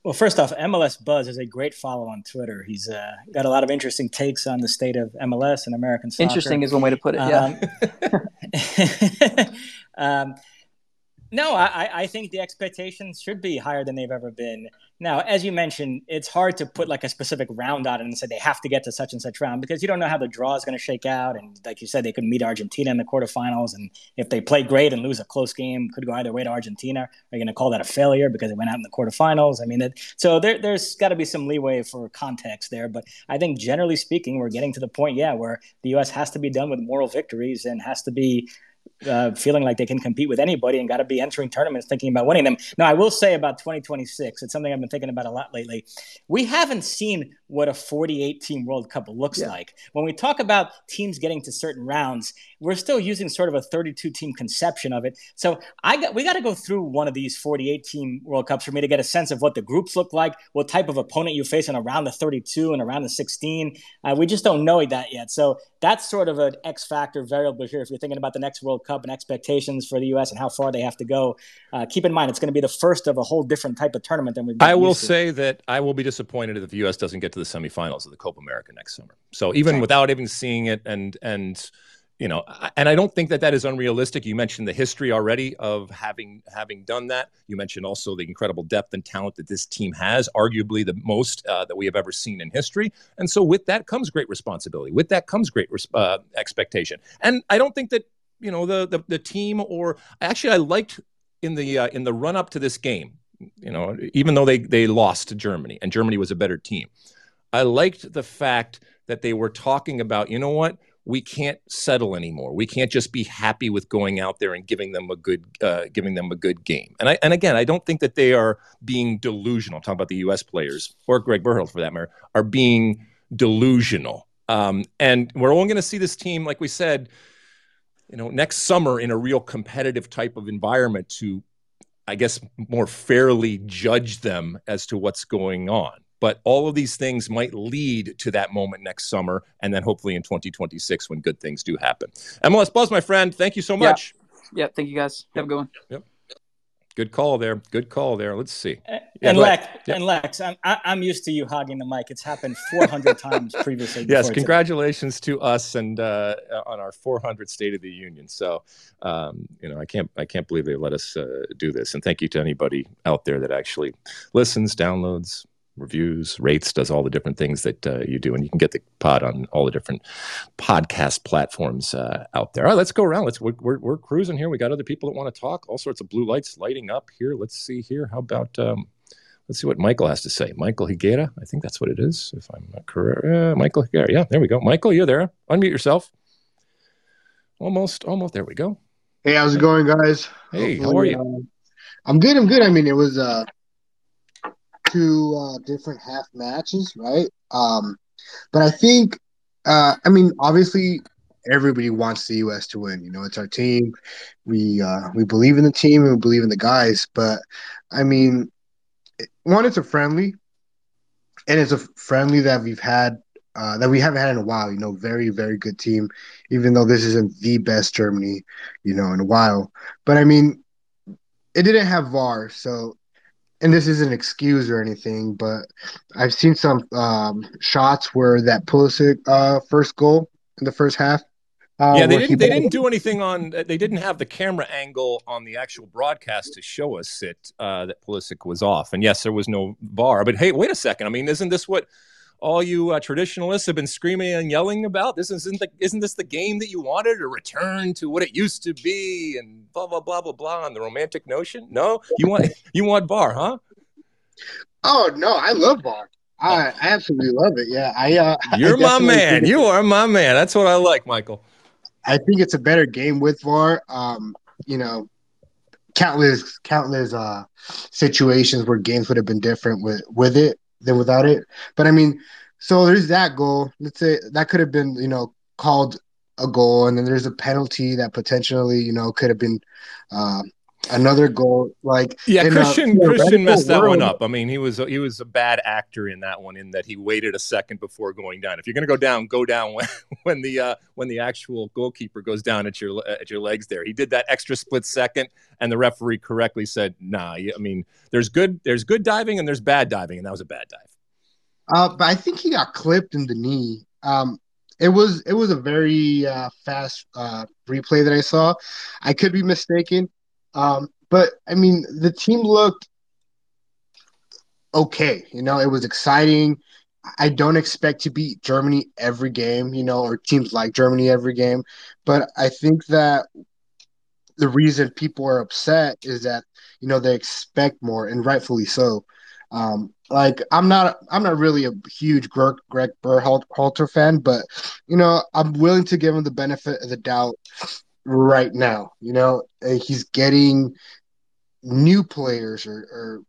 [SPEAKER 3] Well, first off, MLS Buzz is a great follow on Twitter. He's uh, got a lot of interesting takes on the state of MLS and American soccer.
[SPEAKER 6] Interesting is one way to put it. Yeah.
[SPEAKER 3] Um, um, no, I, I think the expectations should be higher than they've ever been. Now, as you mentioned, it's hard to put like a specific round on it and say they have to get to such and such round because you don't know how the draw is going to shake out. And like you said, they could meet Argentina in the quarterfinals, and if they play great and lose a close game, could go either way to Argentina. Are you going to call that a failure because it went out in the quarterfinals? I mean, it, so there, there's got to be some leeway for context there. But I think generally speaking, we're getting to the point, yeah, where the U.S. has to be done with moral victories and has to be uh, feeling like they can compete with anybody and got to be entering tournaments thinking about winning them. Now, I will say about 2026, it's something I've been thinking about a lot lately. We haven't seen what a 48 team World Cup looks
[SPEAKER 6] Yeah.
[SPEAKER 3] like. When we talk about teams getting to certain rounds, we're still using sort of a 32 team conception of it. So I got we got to go through one of these 48 team World Cups for me to get a sense of what the groups look like, what type of opponent you face in around the 32 and around the 16. Uh, we just don't know that yet. So that's sort of an X factor variable here. If you're thinking about the next World Cup and expectations for the U.S. and how far they have to go, uh, keep in mind it's going to be the first of a whole different type of tournament than we've. been
[SPEAKER 2] I will
[SPEAKER 3] used to.
[SPEAKER 2] say that I will be disappointed if the U.S. doesn't get to the semifinals of the Copa America next summer. So even
[SPEAKER 3] Same.
[SPEAKER 2] without even seeing it, and and you know, I- and I don't think that that is unrealistic. You mentioned the history already of having having done that. You mentioned also the incredible depth and talent that this team has, arguably the most uh, that we have ever seen in history. And so with that comes great responsibility. With that comes great res- uh, expectation. And I don't think that you know the the, the team or actually I liked in the uh, in the run up to this game you know, even though they they lost to Germany and Germany was a better team. I liked the fact that they were talking about, you know what, we can't settle anymore. We can't just be happy with going out there and giving them a good uh, giving them a good game. And I and again, I don't think that they are being delusional. I'm talking about the U.S. players or Gregg Berhalter for that matter are being delusional. Um, and we're only going to see this team, like we said, you know, next summer in a real competitive type of environment to I guess, more fairly judge them as to what's going on. But all of these things might lead to that moment next summer, and then hopefully in 2026 when good things do happen. MLS Buzz, my friend, thank you so much.
[SPEAKER 6] yeah. Thank you guys. Have a good one. Yep.
[SPEAKER 2] Good call there. Good call there. Let's see.
[SPEAKER 3] And
[SPEAKER 2] Yeah, go ahead.
[SPEAKER 3] Lex,
[SPEAKER 2] Yep.
[SPEAKER 3] and Lex, I'm I- I'm used to you hogging the mic. It's happened 400 times previously.
[SPEAKER 2] Yes,
[SPEAKER 3] before today.
[SPEAKER 2] congratulations to us and uh, on our 400th State of the Union. So, um, you know, I can't I can't believe they let us uh, do this. And thank you to anybody out there that actually listens, downloads, reviews, rates, does all the different things that uh, you do. And you can get the pod on all the different podcast platforms uh, out there. All right, let's go around. Let's we're, we're, we're cruising here. We got other people that want to talk. All sorts of blue lights lighting up here. Let's see here. How about um, Let's see what Michael has to say. Michael Higuera, I think that's what it is, if I'm not correct. Uh, Michael Higuera, yeah, there we go. Michael, you're there. Unmute yourself. Almost, almost. There we go.
[SPEAKER 7] Hey, how's it going, guys?
[SPEAKER 2] Hey, how are you?
[SPEAKER 7] Uh, I'm good. I'm good. I mean, it was uh, two uh, different half matches, right? Um, but I think, uh, I mean, obviously, everybody wants the U.S. to win. You know, it's our team. We uh, we believe in the team and we believe in the guys. But I mean, one, it's a friendly, and it's a friendly that we've had uh, that we haven't had in a while. You know, very very good team, even though this isn't the best Germany, you know, in a while. But I mean, it didn't have VAR, so and this isn't an excuse or anything, but I've seen some um, shots where that Pulisic uh, first goal in the first half,
[SPEAKER 2] Uh, yeah, they didn't. They didn't do anything on. They didn't have the camera angle on the actual broadcast to show us it uh, that Pulisic was off. And yes, there was no VAR. But hey, wait a second. I mean, isn't this what all you uh, traditionalists have been screaming and yelling about? This isn't the, isn't this the game that you wanted? A return to what it used to be, and blah blah blah blah blah. On the romantic notion, no, you want you want VAR, huh?
[SPEAKER 7] Oh no, I love VAR. I, I absolutely love it. Yeah, I. Uh,
[SPEAKER 2] You're I my man. You are my man. That's what I like, Michael.
[SPEAKER 7] I think it's a better game with VAR. Um, you know, countless countless uh, situations where games would have been different with with it than without it. But I mean, so there's that goal. Let's say that could have been you know called a goal, and then there's a penalty that potentially you know could have been uh, another goal. Like
[SPEAKER 2] yeah, Christian a, Christian messed that one up. I mean, he was he was a bad actor in that one in that he waited a second before going down. If you're going to go down, go down when when the uh, when the actual goalkeeper goes down at your at your legs. There, he did that extra split second, and the referee correctly said, "Nah." I mean, there's good there's good diving and there's bad diving, and that was a bad dive.
[SPEAKER 7] Uh, but I think he got clipped in the knee. Um, it was it was a very uh, fast uh, replay that I saw. I could be mistaken. Um, but I mean, the team looked okay. You know, it was exciting. I don't expect to beat Germany every game, you know, or teams like Germany every game. But I think that the reason people are upset is that, you know, they expect more and rightfully so. Um, like I'm not I'm not really a huge Gregg, Gregg Berhalter fan, but you know, I'm willing to give him the benefit of the doubt right now. You know, uh, he's getting new players or, or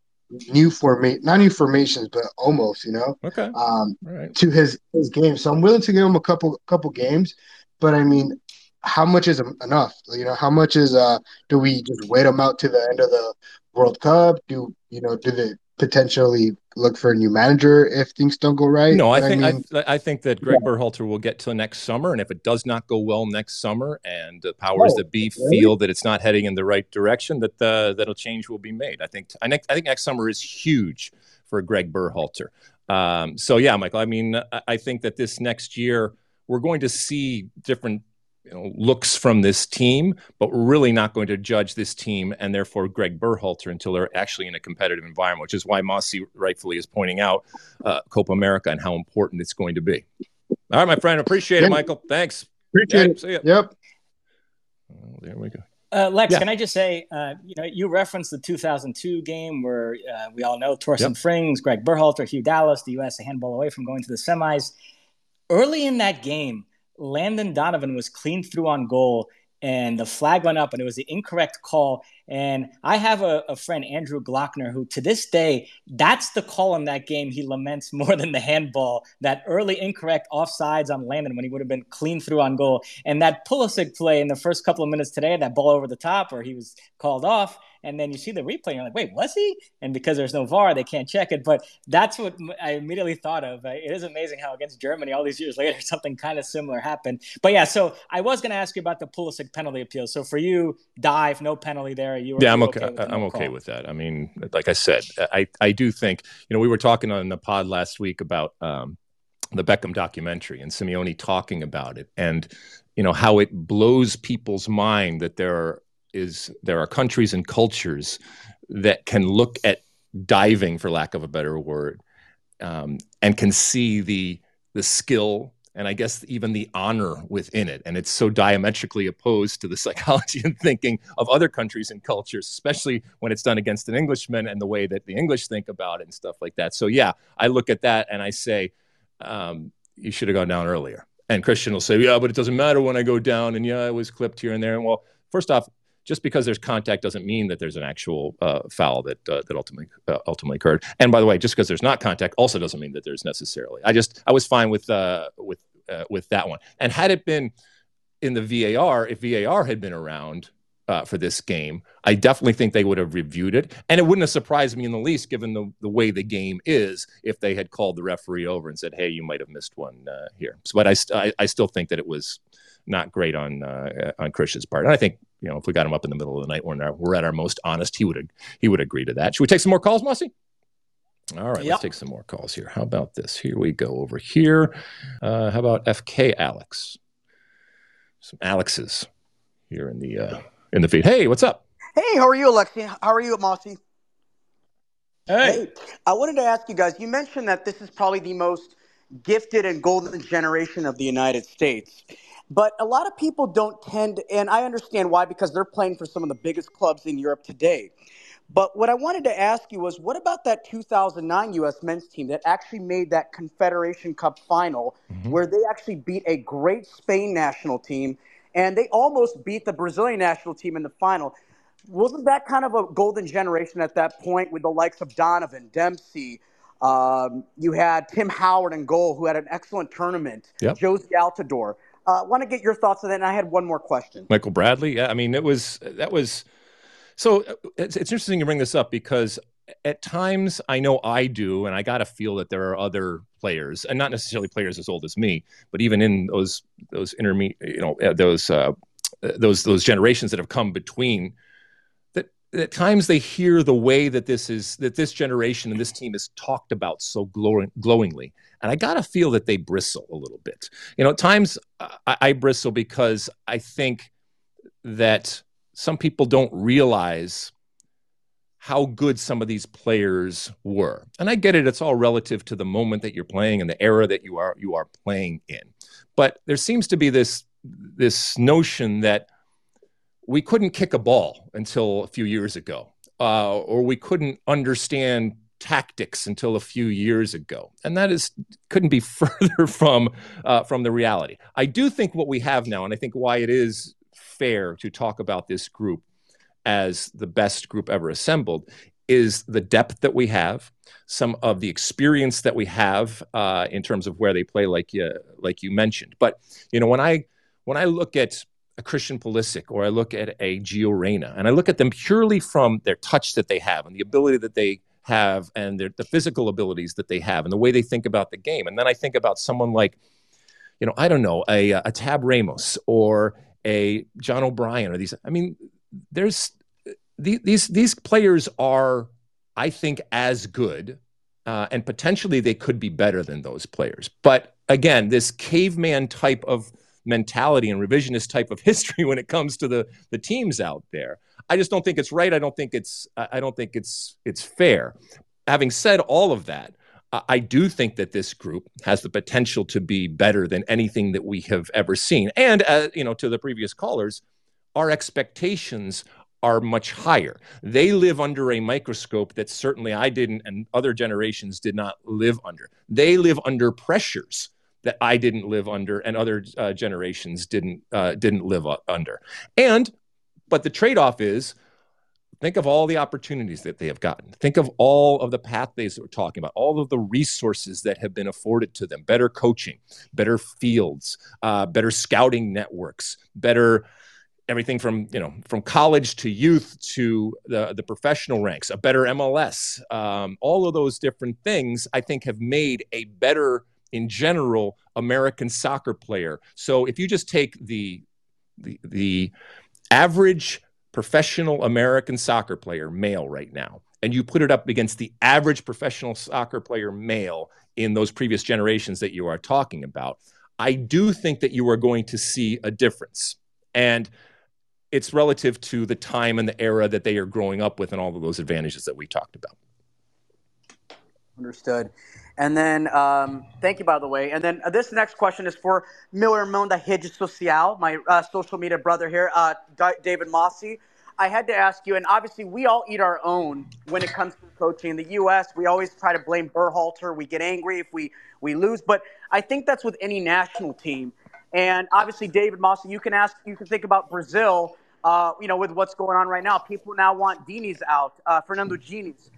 [SPEAKER 7] new formate not new formations, but almost, you know,
[SPEAKER 2] okay,
[SPEAKER 7] um, right. to his his game. So I'm willing to give him a couple couple games, but I mean, how much is enough? You know, how much is uh do we just wait him out to the end of the World Cup? Do you know? Do they potentially look for a new manager if things don't go right?
[SPEAKER 2] No, I think I, mean? I, I, think that Gregg yeah. Berhalter will get to next summer, and if it does not go well next summer, and the powers oh, that be really? feel that it's not heading in the right direction, that uh, that a change will be made. I think I, I think next summer is huge for Gregg Berhalter. Um, so yeah, Michael. I mean, I think that this next year we're going to see different you know, looks from this team, but we're really not going to judge this team and therefore Gregg Berhalter until they're actually in a competitive environment, which is why Mosse rightfully is pointing out uh, Copa America and how important it's going to be. All right, my friend, appreciate it, Michael. Thanks.
[SPEAKER 7] Appreciate it. See you. Yep.
[SPEAKER 2] Oh, there we go.
[SPEAKER 3] Uh, Lex, yeah. can I just say, uh, you know, you referenced the 2002 game where uh, we all know Torsten yep. Frings, Gregg Berhalter, Hugh Dallas, the U.S. a handball away from going to the semis. Early in that game, Landon Donovan was clean through on goal and the flag went up and it was the incorrect call. And I have a, a, friend, Andrew Glockner, who to this day, that's the call in that game he laments more than the handball, that early incorrect offsides on Landon when he would have been clean through on goal. And that Pulisic play in the first couple of minutes today, that ball over the top where he was called off, and then you see the replay and you're like wait was he? And because there's no var they can't check it. But that's what i immediately thought of. It is amazing how against germany all these years later something kind of similar happened. But yeah so i was going to ask you about the Pulisic penalty appeal. So for you dive no penalty there you
[SPEAKER 2] yeah i'm okay, okay i'm okay call. with that i mean like i said i i do think you know we were talking on the pod last week about um, the Beckham documentary and Simeone talking about it and you know how it blows people's mind that there are is there are countries and cultures that can look at diving, for lack of a better word, um, and can see the the skill and I guess even the honor within it. And it's so diametrically opposed to the psychology and thinking of other countries and cultures, especially when it's done against an Englishman and the way that the English think about it and stuff like that. So, yeah, I look at that and I say, um, you should have gone down earlier. And Christian will say, yeah, but it doesn't matter when I go down. And yeah, I was clipped here and there. And well, first off, just because there's contact doesn't mean that there's an actual uh, foul that uh, that ultimately uh, ultimately occurred. And by the way, just because there's not contact also doesn't mean that there's necessarily. I just I was fine with uh, with uh, with that one. And had it been in the VAR, if VAR had been around uh, for this game, I definitely think they would have reviewed it. And it wouldn't have surprised me in the least, given the, the way the game is, if they had called the referee over and said, hey, you might have missed one uh, here. So, but I, st- I, I, still think that it was not great on uh, on Christian's part. And I think you know if we got him up in the middle of the night when we're at our most honest, he would he would agree to that. Should we take some more calls, Mosse? All right, yep. let's take some more calls here. How about this? Here we go over here. Uh, how about FK Alex? some Alexes here in the uh, in the feed. Hey, what's up?
[SPEAKER 8] Hey, how are you, Alexi? How are you, Mosse?
[SPEAKER 3] Hey.
[SPEAKER 8] hey. I wanted to ask you guys. You mentioned that this is probably the most gifted and golden generation of the United States. But a lot of people don't tend, and I understand why, because they're playing for some of the biggest clubs in Europe today. But what I wanted to ask you was what about that 2009 U.S. men's team that actually made that Confederation Cup final, mm-hmm. where they actually beat a great Spain national team and they almost beat the Brazilian national team in the final? Wasn't that kind of a golden generation at that point with the likes of Donovan, Dempsey? Um, you had Tim Howard in goal, who had an excellent tournament.
[SPEAKER 2] Yep.
[SPEAKER 8] Jozy Altidore. I uh, want to get your thoughts on that. And I had one more question.
[SPEAKER 2] Michael Bradley. Yeah, I mean, it was that was so. Uh, it's, it's interesting you bring this up because at times I know I do, and I got to feel that there are other players, and not necessarily players as old as me, but even in those those intermediate, you know, uh, those uh, those those generations that have come between. That at times they hear the way that this is that this generation and this team is talked about so glowing, glowingly, and I got to feel that they bristle a little bit. You know, at times I, I bristle because I think that some people don't realize how good some of these players were. And I get it, it's all relative to the moment that you're playing and the era that you are you are playing in. But there seems to be this this notion that we couldn't kick a ball until a few years ago, uh, or we couldn't understand tactics until a few years ago, and that is couldn't be further from uh, from the reality. I do think what we have now, and I think why it is fair to talk about this group as the best group ever assembled, is the depth that we have, some of the experience that we have uh, in terms of where they play, like you like you mentioned. But you know, when I when I look at a Christian Pulisic or I look at a Gio Reyna, and I look at them purely from their touch that they have and the ability that they have and their, the physical abilities that they have and the way they think about the game. And then I think about someone like, you know, I don't know, a, a Tab Ramos or a John O'Brien or these. I mean, there's these these players are, I think, as good, uh, and potentially they could be better than those players. But again, this caveman type of mentality and revisionist type of history when it comes to the the teams out there. I just don't think it's right. I don't think it's I don't think it's it's fair. Having said all of that, I do think that this group has the potential to be better than anything that we have ever seen. And uh, you know, to the previous callers, our expectations are much higher. They live under a microscope that certainly I didn't and other generations did not live under. They live under pressures that I didn't live under and other uh, generations didn't uh, didn't live under. And but the trade-off is think of all the opportunities that they have gotten. Think of all of the pathways that we're talking about, all of the resources that have been afforded to them, better coaching, better fields, uh, better scouting networks, better everything from you know from college to youth to the the professional ranks, a better MLS, um, all of those different things I think have made a better in general American soccer player. So if you just take the the, the average professional American soccer player male right now and you put it up against the average professional soccer player male in those previous generations that you are talking about, I do think that you are going to see a difference. And it's relative to the time and the era that they are growing up with and all of those advantages that we talked about.
[SPEAKER 8] Understood. And then, um, thank you, by the way. And then uh, this next question is for Miller Monda Rede Social, my uh, social media brother here, uh, D- David Mosse. I had to ask you, and obviously we all eat our own when it comes to coaching. In the U.S., we always try to blame Berhalter. We get angry if we, we lose. But I think that's with any national team. And obviously, David Mosse, you can ask, you can think about Brazil. Uh, you know, with what's going on right now, people now want Diniz out, uh, Fernando Diniz.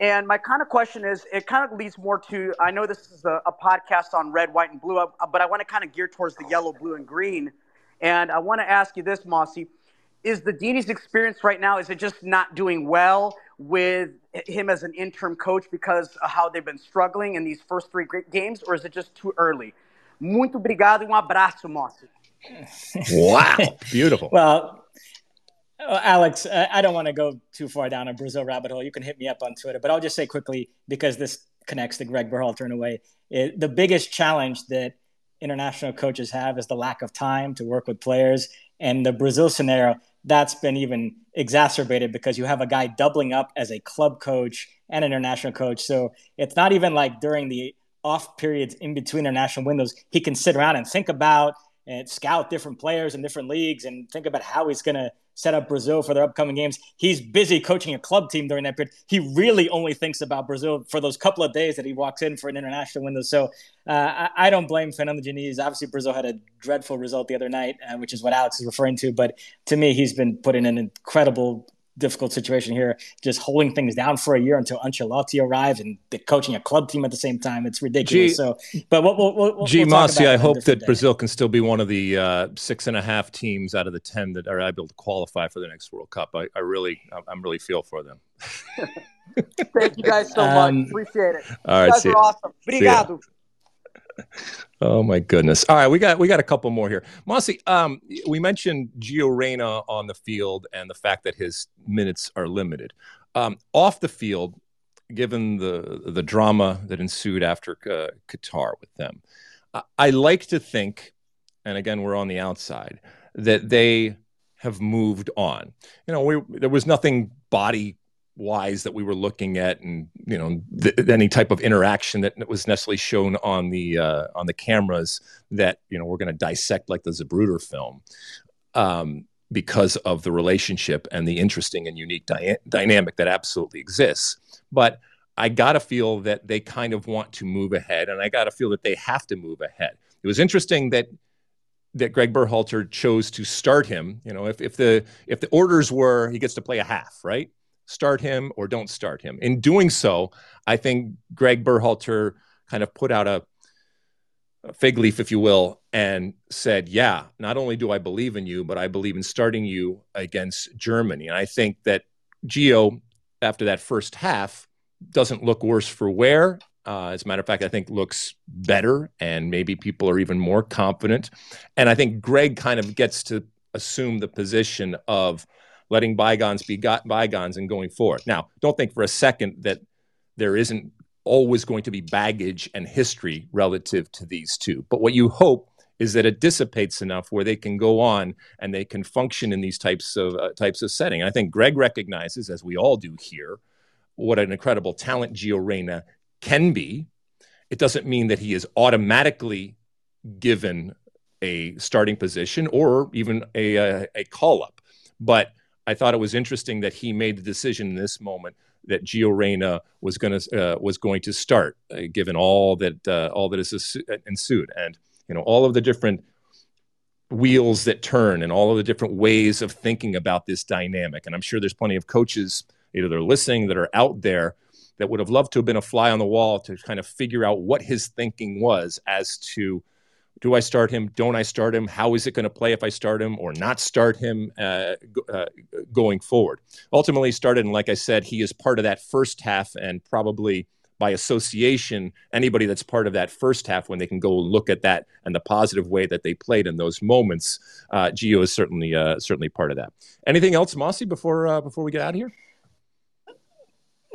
[SPEAKER 8] And my kind of question is, it kind of leads more to. I know this is a, a podcast on red, white, and blue, uh, but I want to kind of gear towards the yellow, blue, and green. And I want to ask you this, Mosse: Is the Diniz experience right now? Is it just not doing well with him as an interim coach because of how they've been struggling in these first three games, or is it just too early? Muito obrigado, um abraço, Mosse.
[SPEAKER 2] wow, beautiful.
[SPEAKER 3] Well, uh, Alex, I don't want to go too far down a Brazil rabbit hole. You can hit me up on Twitter, but I'll just say quickly because this connects to Gregg Berhalter in a way. It, the biggest challenge that international coaches have is the lack of time to work with players. And the Brazil scenario, that's been even exacerbated because you have a guy doubling up as a club coach and an international coach. So it's not even like during the off periods in between international windows, he can sit around and think about and scout different players in different leagues and think about how he's going to set up Brazil for their upcoming games. He's busy coaching a club team during that period. He really only thinks about Brazil for those couple of days that he walks in for an international window. So uh, I, I, don't blame Fernando Diniz. Obviously, Brazil had a dreadful result the other night, uh, which is what Alex is referring to. But to me, he's been putting an incredible difficult situation here, just holding things down for a year until Ancelotti arrives and the coaching a club team at the same time. It's ridiculous. G, so, but we'll, we'll, we'll,
[SPEAKER 2] G we'll Mosse, I hope that day. Brazil can still be one of the uh, six and a half teams out of the ten that are able to qualify for the next World Cup. I, I really, I'm really feel for them.
[SPEAKER 8] Thank you guys so much. Um, Appreciate it.
[SPEAKER 2] All right,
[SPEAKER 8] you guys are awesome. Obrigado
[SPEAKER 2] oh my goodness! All right, we got we got a couple more here. Mosse, um, we mentioned Gio Reyna on the field and the fact that his minutes are limited. Um, off the field, given the the drama that ensued after uh, Qatar with them, I like to think, and again, we're on the outside, that they have moved on. You know, we, there was nothing body wise that we were looking at and you know th- any type of interaction that was necessarily shown on the uh, on the cameras that you know we're going to dissect like the Zapruder film um, because of the relationship and the interesting and unique dy- dynamic that absolutely exists. But I got to feel that they kind of want to move ahead and I got to feel that they have to move ahead. It was interesting that that Gregg Berhalter chose to start him you know if, if the if the orders were he gets to play a half right start him or don't start him. In doing so, I think Gregg Berhalter kind of put out a, a fig leaf, if you will, and said, Yeah, not only do I believe in you, but I believe in starting you against Germany. And I think that Gio, after that first half, doesn't look worse for wear. Uh, as a matter of fact, I think looks better, and maybe people are even more confident. And I think Gregg kind of gets to assume the position of letting bygones be got bygones and going forward. Now, don't think for a second that there isn't always going to be baggage and history relative to these two. But what you hope is that it dissipates enough where they can go on and they can function in these types of uh, types of setting. I think Gregg recognizes, as we all do here, what an incredible talent Gio Reyna can be. It doesn't mean that he is automatically given a starting position or even a, a, a call up, but I thought it was interesting that he made the decision in this moment that Gio Reyna was going to uh, was going to start, uh, given all that uh, all that has ensued, and you know all of the different wheels that turn and all of the different ways of thinking about this dynamic. And I'm sure there's plenty of coaches either they're listening that are out there that would have loved to have been a fly on the wall to kind of figure out what his thinking was as to do I start him? Don't I start him? How is it going to play if I start him or not start him uh, uh, going forward? Ultimately, started, and like I said, he is part of that first half, and probably by association, anybody that's part of that first half, when they can go look at that and the positive way that they played in those moments, uh, Gio is certainly uh, certainly part of that. Anything else, Mosse, before uh, before we get out of here?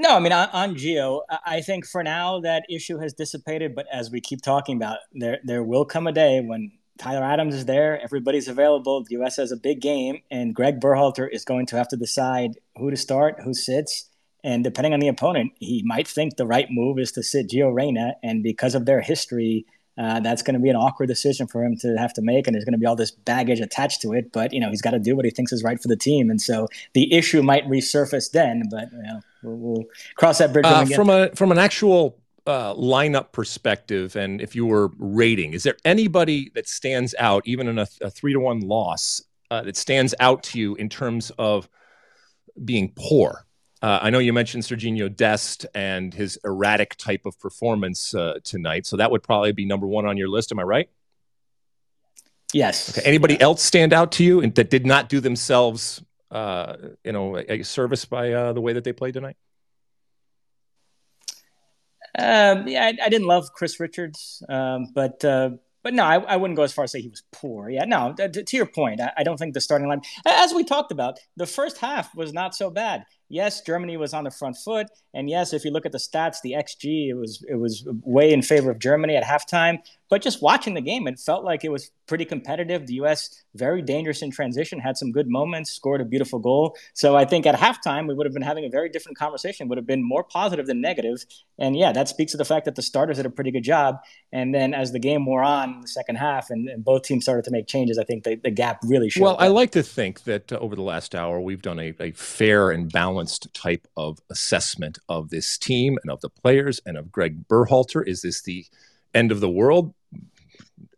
[SPEAKER 3] No, I mean on, on Gio, I think for now that issue has dissipated. But as we keep talking about, there there will come a day when Tyler Adams is there, everybody's available. The U.S. has a big game, and Gregg Berhalter is going to have to decide who to start, who sits, and depending on the opponent, he might think the right move is to sit Gio Reyna, and because of their history, uh, that's going to be an awkward decision for him to have to make, and there's going to be all this baggage attached to it. But you know, he's got to do what he thinks is right for the team, and so the issue might resurface then. But you know, we'll, we'll cross that bridge uh,
[SPEAKER 2] from a from an actual uh, lineup perspective, and if you were rating, is there anybody that stands out, even in a, a three to one loss, uh, that stands out to you in terms of being poor? Uh, I know you mentioned Sergiño Dest and his erratic type of performance uh, tonight, so that would probably be number one on your list. Am I right?
[SPEAKER 3] Yes.
[SPEAKER 2] Okay. Anybody yeah. else stand out to you and that did not do themselves, uh, you know, a, a service by uh, the way that they played tonight?
[SPEAKER 3] Um, yeah, I, I, didn't love Chris Richards, um, but uh, but no, I, I, wouldn't go as far as say he was poor. Yeah, no. To, to your point, I, I, don't think the starting line, as we talked about, the first half was not so bad. Yes, Germany was on the front foot, and yes, if you look at the stats, the xG it was it was way in favor of Germany at halftime. But just watching the game, it felt like it was pretty competitive. The U.S. very dangerous in transition, had some good moments, scored a beautiful goal. So I think at halftime we would have been having a very different conversation. Would have been more positive than negative. And yeah, that speaks to the fact that the starters did a pretty good job. And then as the game wore on, the second half, and, and both teams started to make changes, I think the, the gap really showed.
[SPEAKER 2] Well, I like to think that uh, over the last hour we've done a, a fair and balanced type of assessment of this team and of the players and of Gregg Berhalter. Is this the end of the world?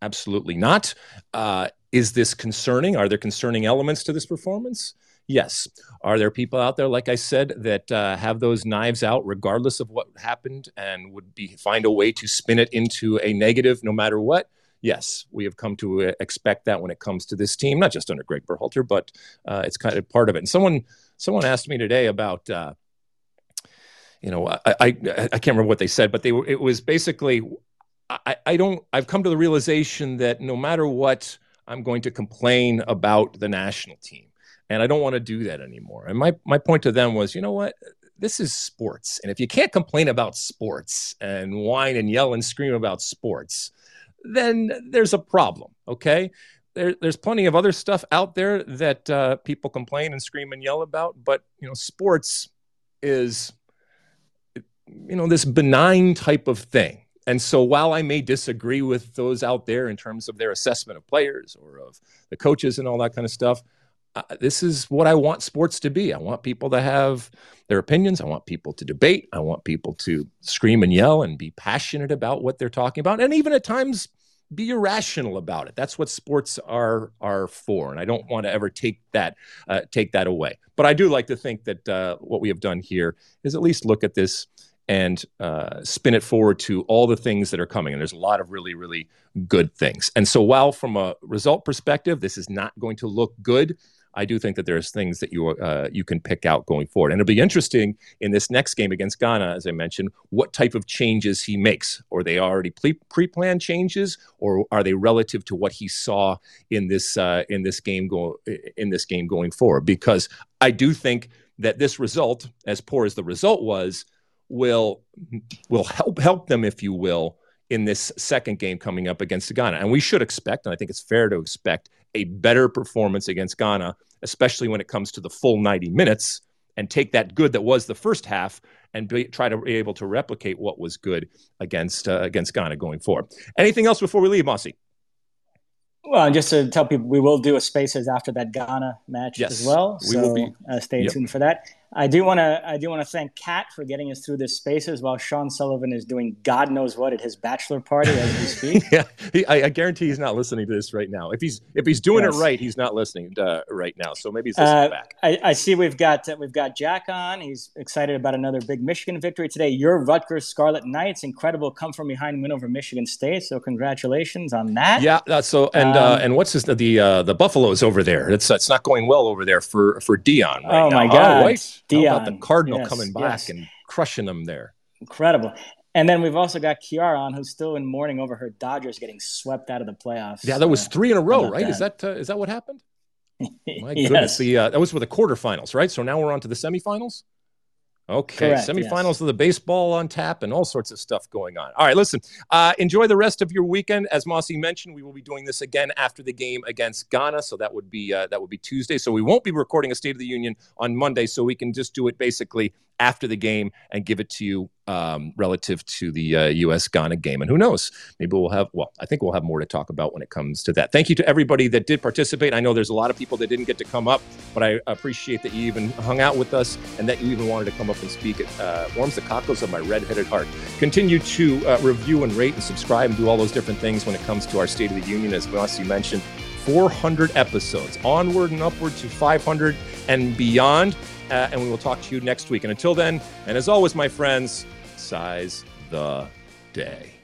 [SPEAKER 2] Absolutely not. Uh, is this concerning? Are there concerning elements to this performance? Yes. Are there people out there, like I said, that uh, have those knives out regardless of what happened and would be find a way to spin it into a negative no matter what? Yes, we have come to uh, expect that when it comes to this team, not just under Gregg Berhalter, but uh, it's kind of part of it. And someone someone asked me today about uh, you know I, I, I can't remember what they said, but they were it was basically I, I don't, I've come to the realization that no matter what, I'm going to complain about the national team. And I don't want to do that anymore. And my, my point to them was, you know what? This is sports. And if you can't complain about sports and whine and yell and scream about sports, then there's a problem. Okay. There, there's plenty of other stuff out there that uh, people complain and scream and yell about. But, you know, sports is, you know, this benign type of thing and so while I may disagree with those out there in terms of their assessment of players or of the coaches and all that kind of stuff, uh, this is what I want sports to be. I want people to have their opinions. I want people to debate. I want people to scream and yell and be passionate about what they're talking about, and even at times be irrational about it. That's what sports are are for, and I don't want to ever take that uh, take that away. But I do like to think that uh, what we have done here is at least look at this and uh, spin it forward to all the things that are coming. And there's a lot of really, really good things. And so, while from a result perspective, this is not going to look good, I do think that there's things that you uh, you can pick out going forward. And it'll be interesting in this next game against Ghana, as I mentioned, what type of changes he makes. Or they already pre planned changes, or are they relative to what he saw in this uh, in this game go in this game going forward? Because I do think that this result, as poor as the result was, will will help help them, if you will, in this second game coming up against Ghana. And we should expect, and I think it's fair to expect, a better performance against Ghana, especially when it comes to the full 90 minutes, and take that good that was the first half and be, try to be able to replicate what was good against uh, against Ghana going forward. Anything else before we leave, Mosse?
[SPEAKER 3] Well, and just to tell people, we will do a Spaces after that Ghana match
[SPEAKER 2] yes,
[SPEAKER 3] as well. So be, uh, stay yep. tuned for that. I do want to I do want to thank Kat for getting us through this spaces while Sean Sullivan is doing God knows what at his bachelor party as we speak.
[SPEAKER 2] yeah, he, I, I, guarantee he's not listening to this right now. If he's if he's doing yes. it right, he's not listening uh, right now. So maybe he's listening uh, back.
[SPEAKER 3] I, I, see we've got uh, we've got Jack on. He's excited about another big Michigan victory today. Your Rutgers Scarlet Knights, incredible come from behind win over Michigan State. So congratulations on that.
[SPEAKER 2] Yeah. Uh, so and uh, um, and what's his, the uh, the Buffaloes over there? It's it's not going well over there for for Deion. Right
[SPEAKER 3] oh
[SPEAKER 2] now.
[SPEAKER 3] my God,
[SPEAKER 2] oh,
[SPEAKER 3] Deion.
[SPEAKER 2] How about the Cardinal yes, coming back yes. and crushing them there.
[SPEAKER 3] Incredible. And then we've also got Kiara on, who's still in mourning over her Dodgers getting swept out of the playoffs.
[SPEAKER 2] Yeah, that was three in a row, right? That? Is that uh, is that what happened? My yes. goodness, the uh, that was for the quarterfinals, right? So now we're on to the semifinals. Okay, Correct, semifinals yes. of the baseball on tap and all sorts of stuff going on. All right, listen, uh, enjoy the rest of your weekend. As Mosse mentioned, we will be doing this again after the game against Ghana, so that would be uh, that would be Tuesday. So we won't be recording a State of the Union on Monday, so we can just do it basically after the game and give it to you um, relative to the uh, U.S. Ghana game. And who knows? Maybe we'll have, well, I think we'll have more to talk about when it comes to that. Thank you to everybody that did participate. I know there's a lot of people that didn't get to come up, but I appreciate that you even hung out with us and that you even wanted to come up and speak. It uh, warms the cockles of my red-headed heart. Continue to uh, review and rate and subscribe and do all those different things when it comes to our State of the Union. As Mosse mentioned, 400 episodes, onward and upward to 500 and beyond. Uh, and we will talk to you next week. And until then, and as always, my friends, size the day.